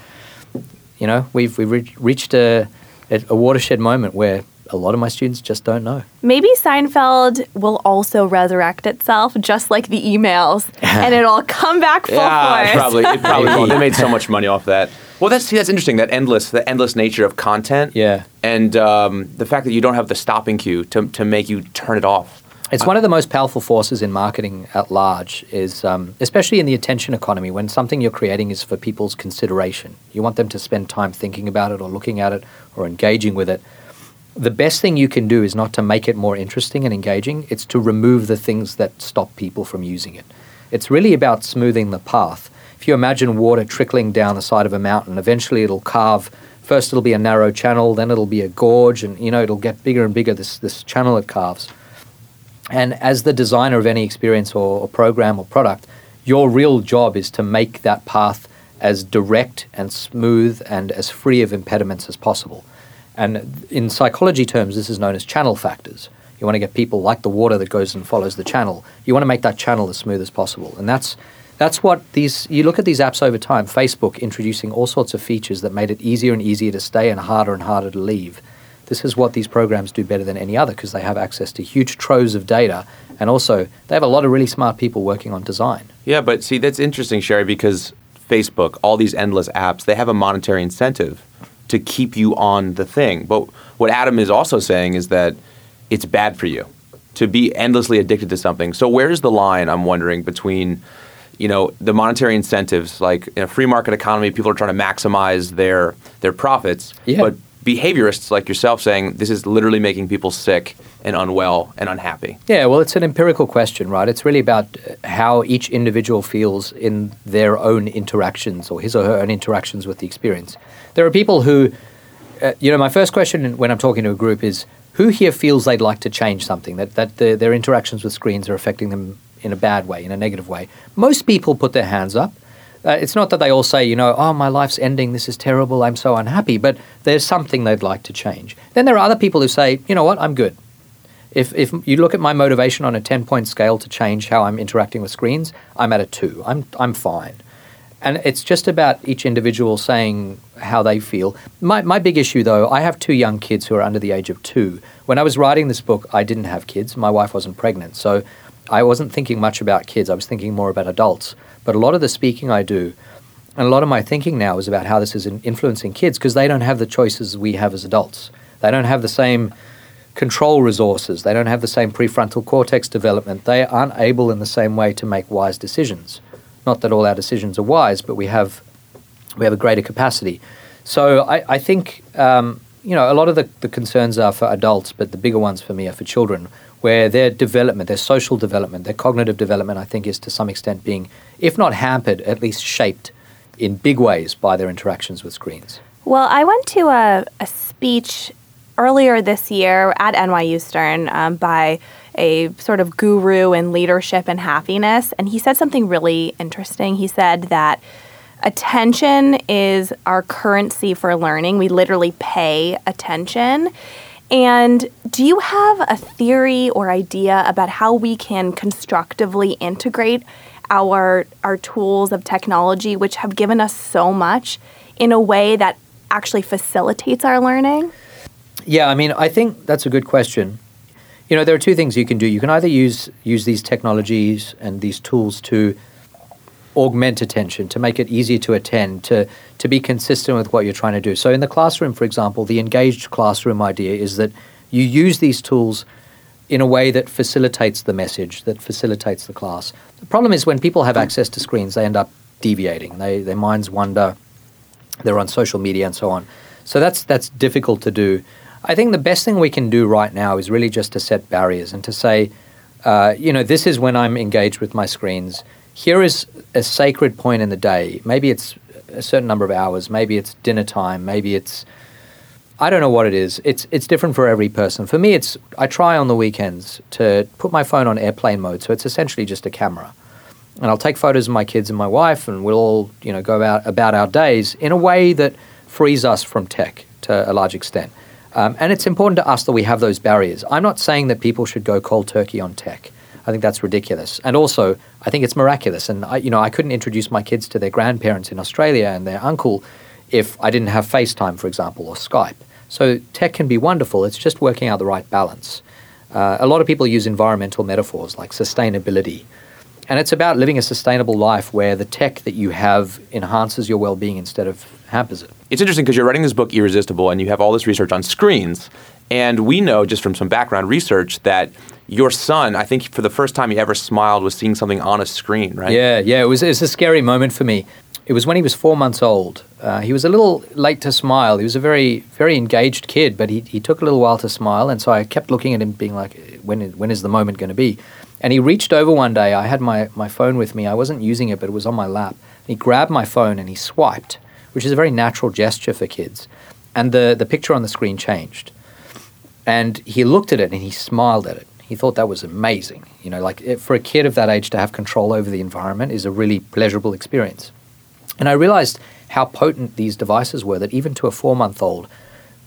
you know, we've we've re- reached a, a a watershed moment where a lot of my students just don't know. Maybe Seinfeld will also resurrect itself, just like the emails, (laughs) and it'll come back full Yeah, force. probably. It probably won't. They made so much money off that. Well, that's see, that's interesting. That endless, the endless nature of content. Yeah. And um, the fact that you don't have the stopping cue to to make you turn it off. It's one of the most powerful forces in marketing at large, is um, especially in the attention economy, when something you're creating is for people's consideration. You want them to spend time thinking about it or looking at it or engaging with it. The best thing you can do is not to make it more interesting and engaging, it's to remove the things that stop people from using it. It's really about smoothing the path. If you imagine water trickling down the side of a mountain, eventually it'll carve. First, it'll be a narrow channel, then it'll be a gorge, and you know it'll get bigger and bigger. This this channel it carves. And as the designer of any experience or, or program or product, your real job is to make that path as direct and smooth and as free of impediments as possible. And in psychology terms, this is known as channel factors. You want to get people like the water that goes and follows the channel. You want to make that channel as smooth as possible. And that's that's what these you look at these apps over time, Facebook introducing all sorts of features that made it easier and easier to stay and harder and harder to leave. This is what these programs do better than any other because they have access to huge troves of data and also they have a lot of really smart people working on design. Yeah, but see, that's interesting, Sherry, because Facebook, all these endless apps, they have a monetary incentive to keep you on the thing. But what Adam is also saying is that it's bad for you to be endlessly addicted to something. So where's the line? I'm wondering between, you know, the monetary incentives, like in a free market economy, people are trying to maximize their their profits, Yeah. but behaviorists like yourself saying this is literally making people sick and unwell and unhappy. Yeah, well, it's an empirical question, right? It's really about uh, how each individual feels in their own interactions or his or her own interactions with the experience. There are people who, uh, you know, my first question when I'm talking to a group is who here feels they'd like to change something, that, that the, their interactions with screens are affecting them in a bad way, in a negative way? Most people put their hands up. Uh, it's not that they all say, you know, oh, my life's ending, this is terrible, I'm so unhappy, but there's something they'd like to change. Then there are other people who say, you know what, I'm good. If, if you look at my motivation on a 10 point scale to change how I'm interacting with screens, I'm at a two. I'm, I'm fine. And it's just about each individual saying how they feel. My, my big issue, though, I have two young kids who are under the age of two. When I was writing this book, I didn't have kids. My wife wasn't pregnant. So I wasn't thinking much about kids. I was thinking more about adults. But a lot of the speaking I do, and a lot of my thinking now is about how this is influencing kids because they don't have the choices we have as adults. They don't have the same control resources. They don't have the same prefrontal cortex development. They aren't able in the same way to make wise decisions. Not that all our decisions are wise, but we have we have a greater capacity. So I, I think um, you know a lot of the, the concerns are for adults, but the bigger ones for me are for children, where their development, their social development, their cognitive development, I think is to some extent being, if not hampered, at least shaped in big ways by their interactions with screens. Well, I went to a, a speech earlier this year at NYU Stern um, by a sort of guru in leadership and happiness. And he said something really interesting. He said that attention is our currency for learning. We literally pay attention. And do you have a theory or idea about how we can constructively integrate our our tools of technology which have given us so much in a way that actually facilitates our learning? Yeah, I mean, I think that's a good question. You know, there are two things you can do. You can either use use these technologies and these tools to augment attention, to make it easier to attend, to to be consistent with what you're trying to do. So in the classroom, for example, the engaged classroom idea is that you use these tools in a way that facilitates the message, that facilitates the class. The problem is when people have access to screens, they end up deviating. They, their minds wander. They're on social media and so on. So that's that's difficult to do. I think the best thing we can do right now is really just to set barriers and to say, uh, you know, this is when I'm engaged with my screens. Here is a sacred point in the day. Maybe it's a certain number of hours. Maybe it's dinner time. Maybe it's I don't know what it is. It's it's different for every person. For me, it's I try on the weekends to put my phone on airplane mode, so it's essentially just a camera, and I'll take photos of my kids and my wife, and we'll all you know go about about our days in a way that frees us from tech to a large extent. Um, and it's important to us that we have those barriers. I'm not saying that people should go cold turkey on tech. I think that's ridiculous. And also, I think it's miraculous. And I, you know, I couldn't introduce my kids to their grandparents in Australia and their uncle if I didn't have FaceTime, for example, or Skype. So tech can be wonderful. It's just working out the right balance. Uh, a lot of people use environmental metaphors like sustainability. And it's about living a sustainable life where the tech that you have enhances your well being instead of hampers it. It's interesting because you're writing this book, Irresistible, and you have all this research on screens. And we know just from some background research that your son, I think for the first time he ever smiled was seeing something on a screen, right? Yeah, yeah. It was, it was a scary moment for me. It was when he was four months old. Uh, he was a little late to smile. He was a very, very engaged kid, but he, he took a little while to smile. And so I kept looking at him, being like, when when is the moment going to be? And he reached over one day. I had my, my phone with me. I wasn't using it, but it was on my lap. He grabbed my phone and he swiped, which is a very natural gesture for kids. And the, the picture on the screen changed. And he looked at it and he smiled at it. He thought that was amazing. You know, like it, for a kid of that age to have control over the environment is a really pleasurable experience. And I realized how potent these devices were that even to a four month old,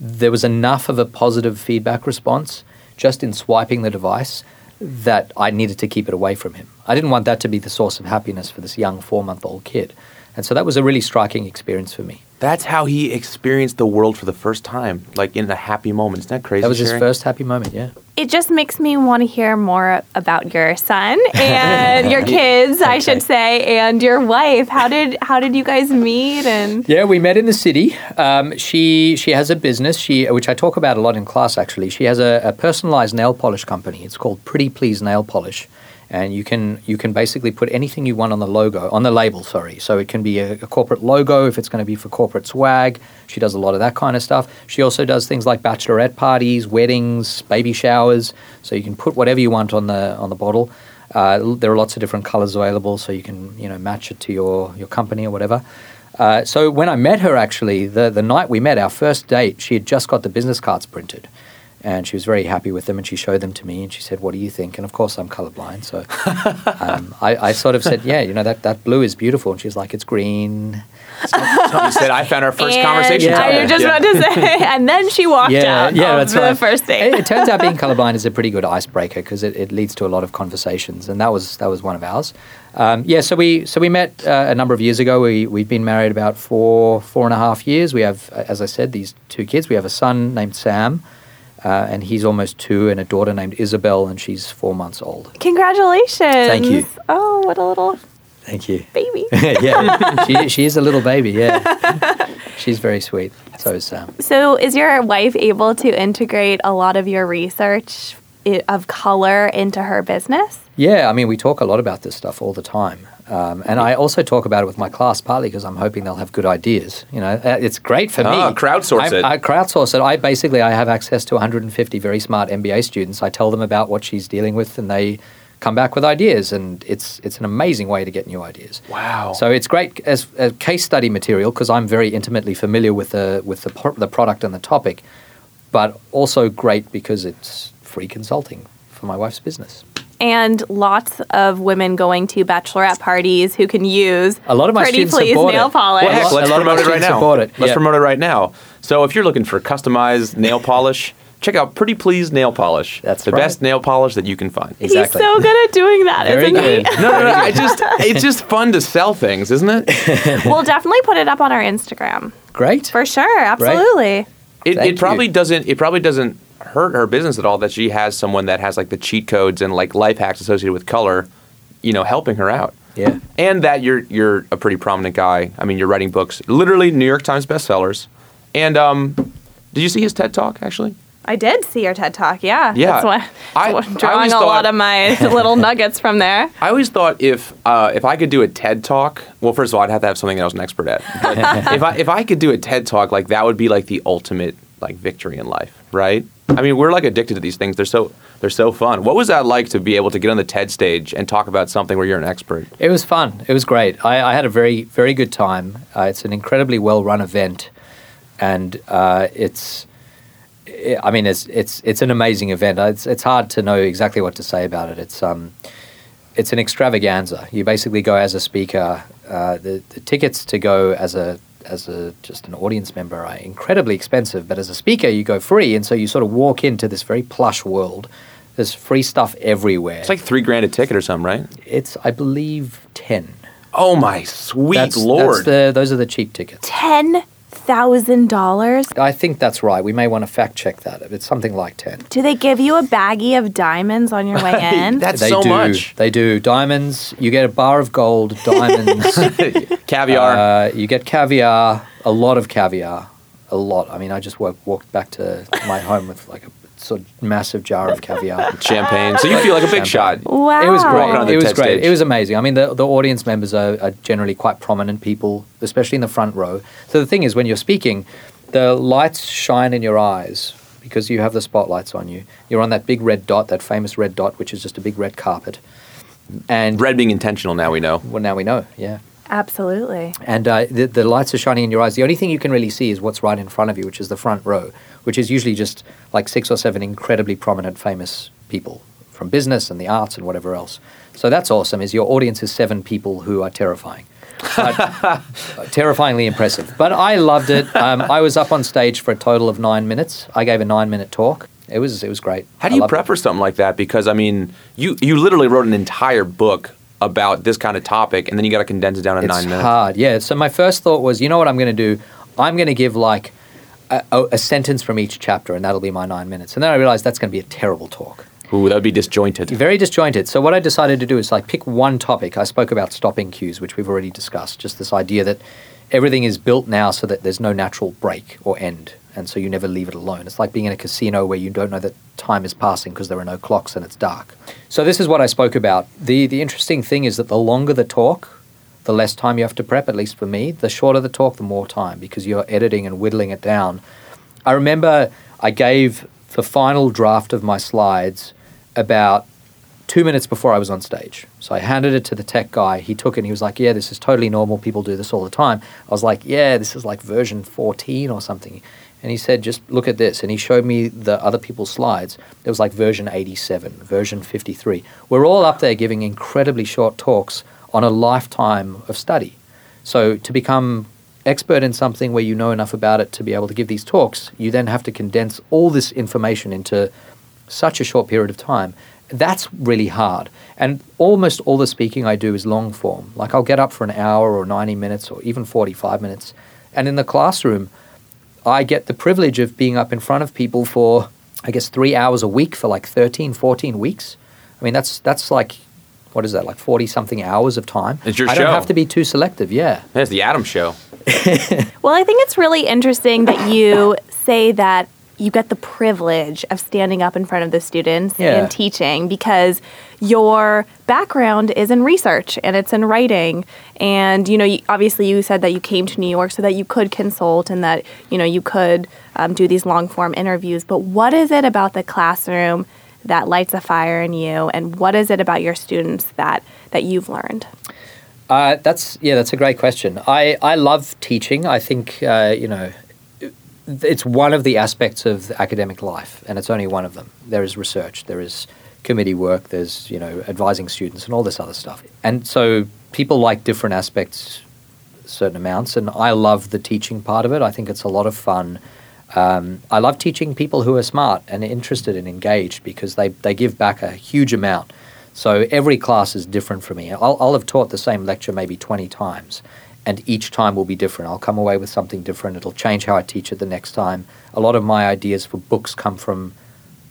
there was enough of a positive feedback response just in swiping the device that I needed to keep it away from him. I didn't want that to be the source of happiness for this young four month old kid. And so that was a really striking experience for me. That's how he experienced the world for the first time, like in a happy moment. Isn't that crazy? That was his first happy moment, yeah. It just makes me want to hear more about your son (laughs) and your kids, I should say, and your wife. How did how did you guys meet? And Yeah, we met in the city. Um, she she has a business, she which I talk about a lot in class. Actually, she has a, a personalized nail polish company. It's called Pretty Please Nail Polish, and you can you can basically put anything you want on the logo on the label. Sorry, so it can be a, a corporate logo if it's going to be for corporate swag. She does a lot of that kind of stuff. She also does things like bachelorette parties, weddings, baby showers. So you can put whatever you want on the on the bottle. Uh, there are lots of different colors available, so you can you know match it to your your company or whatever. Uh, so when I met her, actually, the the night we met, our first date, she had just got the business cards printed, and she was very happy with them, and she showed them to me, and she said, "What do you think?" And of course, I'm colorblind, so um, I, I sort of said, "Yeah, you know that that blue is beautiful," and she's like, "It's green." (laughs) You said I found our first and conversation. I topic. was just Yeah. about to say, (laughs) and then she walked yeah, out yeah, that's the right. first date. It, it turns out being (laughs) colorblind is a pretty good icebreaker because it, it leads to a lot of conversations, and that was that was one of ours. Um, yeah, so we so we met uh, a number of years ago. We we've been married about four four and a half years. We have, uh, as I said, these two kids. We have a son named Sam, uh, and he's almost two, and a daughter named Isabel, and she's four months old. Congratulations! Thank you. Oh, what a little Thank you. baby. (laughs) yeah, (laughs) she she is a little baby. Yeah, (laughs) she's very sweet. So is Sam. So, is your wife able to integrate a lot of your research of color into her business? Yeah, I mean, we talk a lot about this stuff all the time. Um, and I also talk about it with my class, partly because I'm hoping they'll have good ideas. You know, uh, it's great for Ah, me. crowdsource I, it. I crowdsource it. I basically I have access to 150 very smart MBA students. I tell them about what she's dealing with, and they come back with ideas. And it's it's an amazing way to get new ideas. Wow. So it's great as a case study material because I'm very intimately familiar with the with the pro- the product and the topic, but also great because it's free consulting for my wife's business. And lots of women going to bachelorette parties who can use A lot of my pretty students please support nail it. polish. Well, heck, lot- let's a lot of promote my it right students now. support it. Let's Yeah. promote it right now. So if you're looking for customized nail polish, check out Pretty Please Nail Polish. That's the right. best nail polish that you can find. Exactly. He's so good at doing that, Very not good. No, no, no. I (laughs) just it's just fun to sell things, isn't it? (laughs) we'll definitely put it up on our Instagram Great. for sure. Absolutely. It, it probably you. doesn't it probably doesn't hurt her business at all that she has someone that has like the cheat codes and like life hacks associated with color, you know, helping her out. Yeah. And that you're you're a pretty prominent guy. I mean, you're writing books, literally New York Times bestsellers. And um, did you see his TED talk actually? I did see your TED talk. Yeah. Yeah. That's what, I- what- (laughs) I drawing always a lot of my (laughs) little nuggets from there. I always thought if uh, if I could do a TED talk, well, first of all, I'd have to have something that I was an expert at. (laughs) If I if I could do a TED talk, like that would be like the ultimate like victory in life, right? I mean, we're like addicted to these things. They're so they're so fun. What was that like to be able to get on the TED stage and talk about something where you're an expert? It was fun. It was great. I, I had a very, very good time. Uh, it's an incredibly well run event, and uh, it's. I- I mean, it's it's it's an amazing event. It's it's hard to know exactly what to say about it. It's um, it's an extravaganza. You basically go as a speaker. Uh, the the tickets to go as a as a just an audience member are incredibly expensive, but as a speaker you go free, and so you sort of walk into this very plush world. There's free stuff everywhere. It's like three grand a ticket or something, right? it's I believe ten. Oh my sweet That's, lord! that's the, those are the cheap tickets. Ten thousand dollars. I think that's right. We may want to fact check that. It's something like 10. Do they give you a baggie of diamonds on your way (laughs) in? That's they so do. much. They do. Diamonds, you get a bar of gold, (laughs) diamonds, (laughs) Caviar. uh, you get caviar, a lot of caviar. A lot. I mean, I just walked, walked back to my home with like a sort of massive jar of caviar. (laughs) champagne. So you feel like a big shot. wow. It was Walking on great. the It was great. stage. It was amazing. I mean, the, the audience members are, are generally quite prominent people, especially in the front row. So the thing is, when you're speaking, the lights shine in your eyes because you have the spotlights on you. You're on that big red dot, that famous red dot, which is just a big red carpet. And Red being intentional. Now we know. well, now we know, yeah. Absolutely. And uh, the, the lights are shining in your eyes. The only thing you can really see is what's right in front of you, which is the front row, which is usually just like six or seven incredibly prominent, famous people from business and the arts and whatever else. So that's awesome. Is your audience is seven people who are terrifying, But- (laughs) terrifyingly impressive. But I loved it. Um, I was up on stage for a total of nine minutes. I gave a nine-minute talk. It was it was great. How do you loved prep it. for something like that? Because I mean, you you literally wrote an entire book about this kind of topic, and then you got to condense it down to it's nine minutes. It's hard. Yeah. So my first thought was, you know what I'm going to do? I'm going to give like a, a, a sentence from each chapter, and that'll be my nine minutes. And then I realized that's going to be a terrible talk, Ooh, that would be disjointed. very disjointed. So what I decided to do is like pick one topic. I spoke about stopping cues, which we've already discussed. Just this idea that everything is built now so that there's no natural break or end, and so you never leave it alone. It's like being in a casino where you don't know that time is passing because there are no clocks and it's dark. So this is what I spoke about. the The interesting thing is that the longer the talk, the less time you have to prep, at least for me. The shorter the talk, the more time because you're editing and whittling it down. I remember I gave the final draft of my slides about two minutes before I was on stage. So I handed it to the tech guy. He took it and he was like, Yeah, this is totally normal. People do this all the time. I was like, Yeah, this is like version 14 or something. And he said, Just look at this. And he showed me the other people's slides. It was like version 87, version 53. We're all up there giving incredibly short talks on a lifetime of study. So to become expert in something where you know enough about it to be able to give these talks, you then have to condense all this information into such a short period of time. That's really hard. And almost all the speaking I do is long form. Like I'll get up for an hour or 90 minutes or even 45 minutes. And in the classroom, I get the privilege of being up in front of people for, I guess, three hours a week for like 13, 14 weeks. I mean, that's, that's like, what is that, like 40 something hours of time? It's your I show. don't have to be too selective, yeah. That's the Adam Show. (laughs) Well, I think it's really interesting that you say that you get the privilege of standing up in front of the students Yeah. and teaching because your background is in research and it's in writing and you know you, obviously you said that you came to new york so that you could consult and that you know you could um, do these long form interviews but what is it about the classroom that lights a fire in you and what is it about your students that that you've learned Uh, that's yeah, that's a great question. I, I love teaching. I think uh, you know it's one of the aspects of academic life, and it's only one of them. There is research, there is committee work, there's you know advising students and all this other stuff. And so people like different aspects, certain amounts, and I love the teaching part of it. I think it's a lot of fun. Um, I love teaching people who are smart and interested and engaged because they, they give back a huge amount. So every class is different for me. I'll, I'll have taught the same lecture maybe 20 times, and each time will be different. I'll come away with something different. It'll change how I teach it the next time. A lot of my ideas for books come from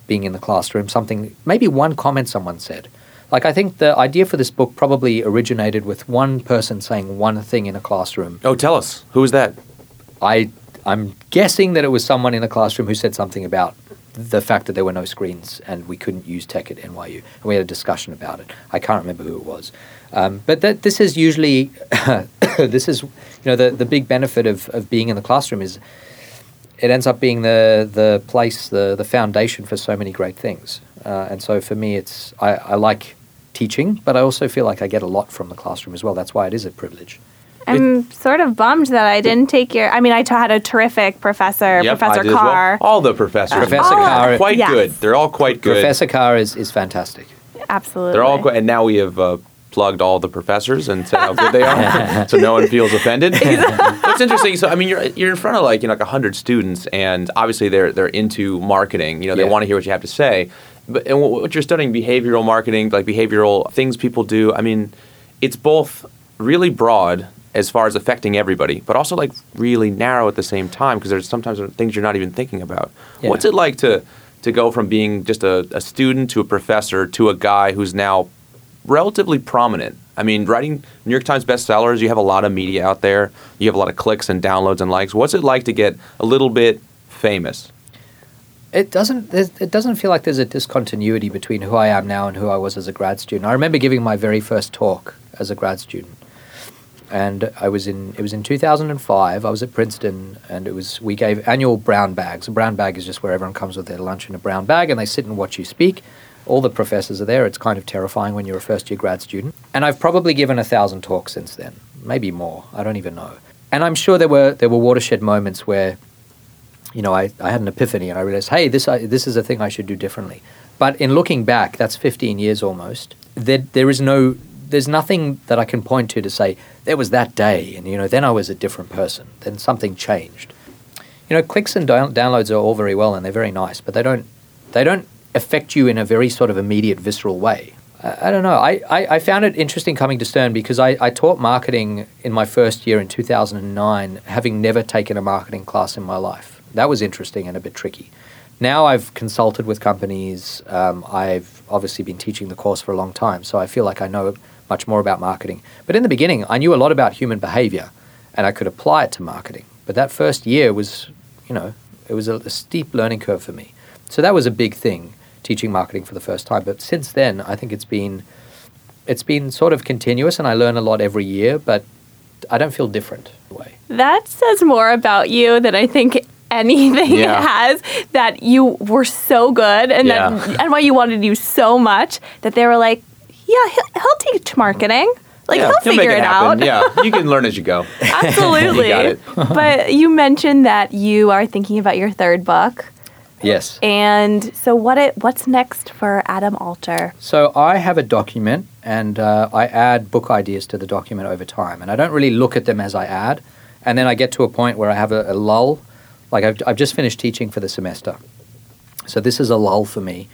being in the classroom, something, maybe one comment someone said. Like, I think the idea for this book probably originated with one person saying one thing in a classroom. Oh, tell us. Who was that? I, I'm guessing that it was someone in the classroom who said something about the fact that there were no screens and we couldn't use tech at NYU. And we had a discussion about it. I can't remember who it was. Um, but that, this is usually, (coughs) this is, you know, the, the big benefit of, of being in the classroom is it ends up being the the place, the the foundation for so many great things. Uh, and so for me, it's I, I like teaching, but I also feel like I get a lot from the classroom as well. That's why it is a privilege. I'm sort of bummed that I didn't take your. I mean, I had a terrific professor, Yep, I Professor did as well. Carr. All the professors. Professor Oh, Carr, Quite Yes. good. They're all quite good. Professor Carr is, is fantastic. Absolutely. They're all quite, and now we have uh, plugged all the professors and said how good they are, (laughs) so no one feels offended. (laughs) What's interesting? So I mean, you're you're in front of like you know like hundred students, and obviously they're they're into marketing. You know, they Yeah. want to hear what you have to say. But and what what you're studying behavioral marketing, like behavioral things people do. I mean, it's both really broad as far as affecting everybody, but also like really narrow at the same time because there's sometimes things you're not even thinking about. Yeah. What's it like to to go from being just a, a student to a professor to a guy who's now relatively prominent. I mean, writing New York Times bestsellers, you have a lot of media out there. You have a lot of clicks and downloads and likes. What's it like to get a little bit famous? It doesn't. It doesn't feel like there's a discontinuity between who I am now and who I was as a grad student. I remember giving my very first talk as a grad student, and I was in. It was in 2005. I was at Princeton, and it was we gave annual brown bags. A brown bag is just where everyone comes with their lunch in a brown bag, and they sit and watch you speak. All the professors are there. It's kind of terrifying when you're a first year grad student. And I've probably given a thousand talks since then, maybe more. I don't even know. And I'm sure there were there were watershed moments where you know, I, I had an epiphany and I realized, hey, this I, this is a thing I should do differently. But in looking back, that's 15 years almost. There, there is no, there's nothing that I can point to to say there was that day, and you know, then I was a different person. Then something changed. You know, clicks and down, downloads are all very well and they're very nice, but they don't, they don't affect you in a very sort of immediate, visceral way. I, I don't know. I, I, I found it interesting coming to Stern because I, I taught marketing in my first year in 2009, having never taken a marketing class in my life. That was interesting and a bit tricky. Now I've consulted with companies. Um, I've obviously been teaching the course for a long time, so I feel like I know much more about marketing. But in the beginning, I knew a lot about human behavior, and I could apply it to marketing. But that first year was, you know, it was a, a steep learning curve for me. So that was a big thing, teaching marketing for the first time. But since then, I think it's been, it's been sort of continuous, and I learn a lot every year. But I don't feel different way. That says more about you than I think (laughs) anything Yeah. has. That you were so good and Yeah. that and why you wanted you so much that they were like, yeah, he'll, he'll teach marketing. Like Yeah, he'll make figure it, happen. out. Yeah, you can learn as you go. (laughs) Absolutely. You got it. but you mentioned that you are thinking about your third book. Yes. And so what it what's next for Adam Alter? So I have a document, and uh, I add book ideas to the document over time, and I don't really look at them as I add, and then I get to a point where I have a, a lull. Like I've, I've just finished teaching for the semester, so this is a lull for me.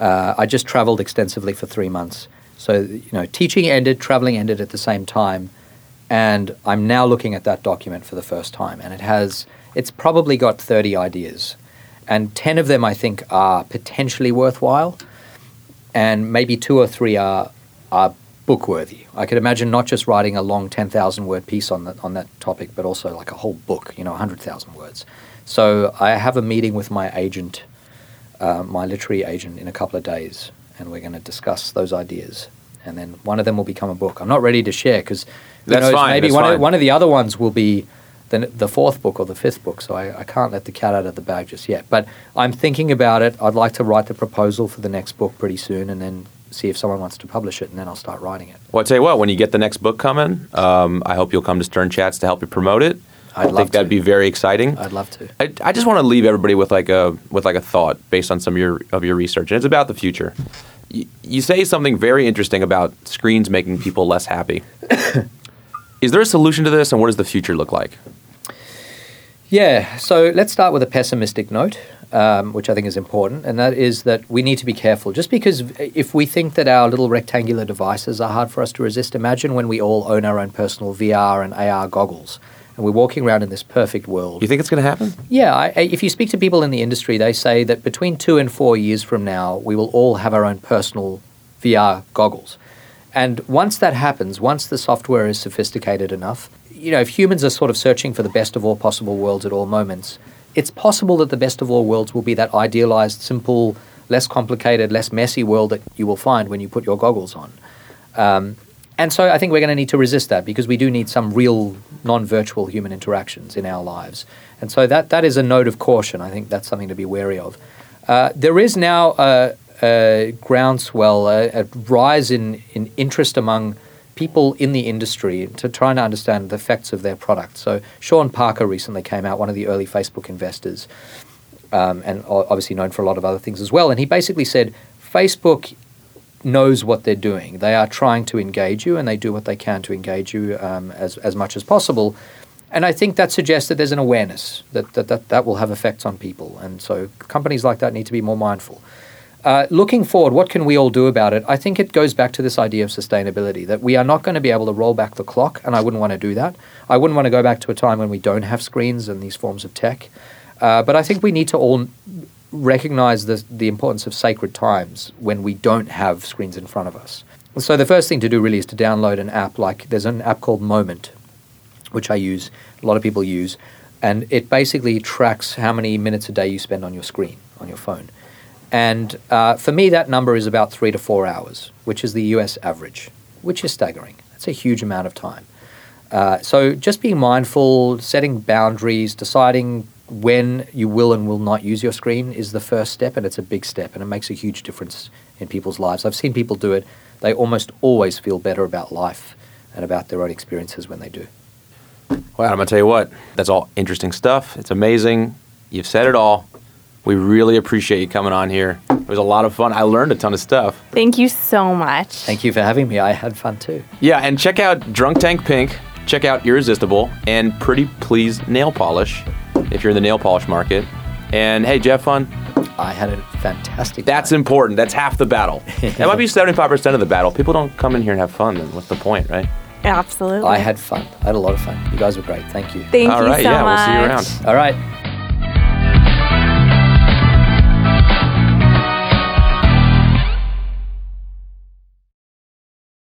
Uh, I just traveled extensively for three months, so you know, teaching ended, traveling ended at the same time, and I'm now looking at that document for the first time, and it has it's probably got 30 ideas, and 10 of them I think are potentially worthwhile and maybe two or three are are book worthy. I could imagine not just writing a long ten thousand word piece on that on that topic, but also like a whole book, you know, hundred thousand words. So I have a meeting with my agent, uh, my literary agent, in a couple of days, and we're going to discuss those ideas. And then one of them will become a book. I'm not ready to share because That's fine, maybe that's one fine. of, one of the other ones will be the, the fourth book or the fifth book. So I, I can't let the cat out of the bag just yet. But I'm thinking about it. I'd like to write the proposal for the next book pretty soon, and then see if someone wants to publish it, and then I'll start writing it. Well, I tell you what, when you get the next book coming, um, I hope you'll come to Stern Chats to help you promote it. I'd I think that'd to. be very exciting. I'd love to. I, I just want to leave everybody with like a with like a thought based on some of your of your research, and it's about the future. y- you say something very interesting about screens making people less happy. (coughs) Is there a solution to this, and what does the future look like? Yeah, so let's start with a pessimistic note, um, which I think is important, and that is that we need to be careful. Just because if we think that our little rectangular devices are hard for us to resist, imagine when we all own our own personal VR and AR goggles and we're walking around in this perfect world. You think it's going to happen? Yeah, I, if you speak to people in the industry, they say that between two and four years from now, we will all have our own personal VR goggles. And once that happens, once the software is sophisticated enough, you know, if humans are sort of searching for the best of all possible worlds at all moments, it's possible that the best of all worlds will be that idealized, simple, less complicated, less messy world that you will find when you put your goggles on. Um, and so I think we're going to need to resist that because we do need some real non-virtual human interactions in our lives. And so that, that is a note of caution. I think that's something to be wary of. Uh, there is now a, a groundswell, a, a rise in, in interest among people in the industry to try and understand the effects of their product. So Sean Parker recently came out, one of the early Facebook investors, um, and obviously known for a lot of other things as well. And he basically said Facebook knows what they're doing. They are trying to engage you, and they do what they can to engage you um, as as much as possible. And I think that suggests that there's an awareness that that, that that will have effects on people, and so companies like that need to be more mindful. Uh, looking forward, what can we all do about it? I think it goes back to this idea of sustainability that we are not going to be able to roll back the clock, and I wouldn't want to do that. I wouldn't want to go back to a time when we don't have screens and these forms of tech. Uh, but I think we need to all recognize the, the importance of sacred times when we don't have screens in front of us. So the first thing to do really is to download an app like there's an app called Moment, which I use, a lot of people use, and it basically tracks how many minutes a day you spend on your screen, on your phone. And uh, for me, that number is about three to four hours, which is the US average, which is staggering. That's a huge amount of time. Uh, so just being mindful, setting boundaries, deciding when you will and will not use your screen is the first step, and it's a big step, and it makes a huge difference in people's lives. I've seen people do it. They almost always feel better about life and about their own experiences when they do. Well, I'm going to tell you what, that's all interesting stuff. It's amazing. You've said it all. We really appreciate you coming on here. It was a lot of fun. I learned a ton of stuff. Thank you so much. Thank you for having me. I had fun too. Yeah, and check out Drunk Tank Pink, check out Irresistible, and Pretty Please Nail Polish if you're in the nail polish market. And hey, Jeff Fun, I had a fantastic that's time. important. That's half the battle. (laughs) that might be 75% of the battle. People don't come in here and have fun, then what's the point, right? Absolutely. I had fun. I had a lot of fun. You guys were great. Thank you. Thank All you right, so yeah, much. we'll see you around. All right.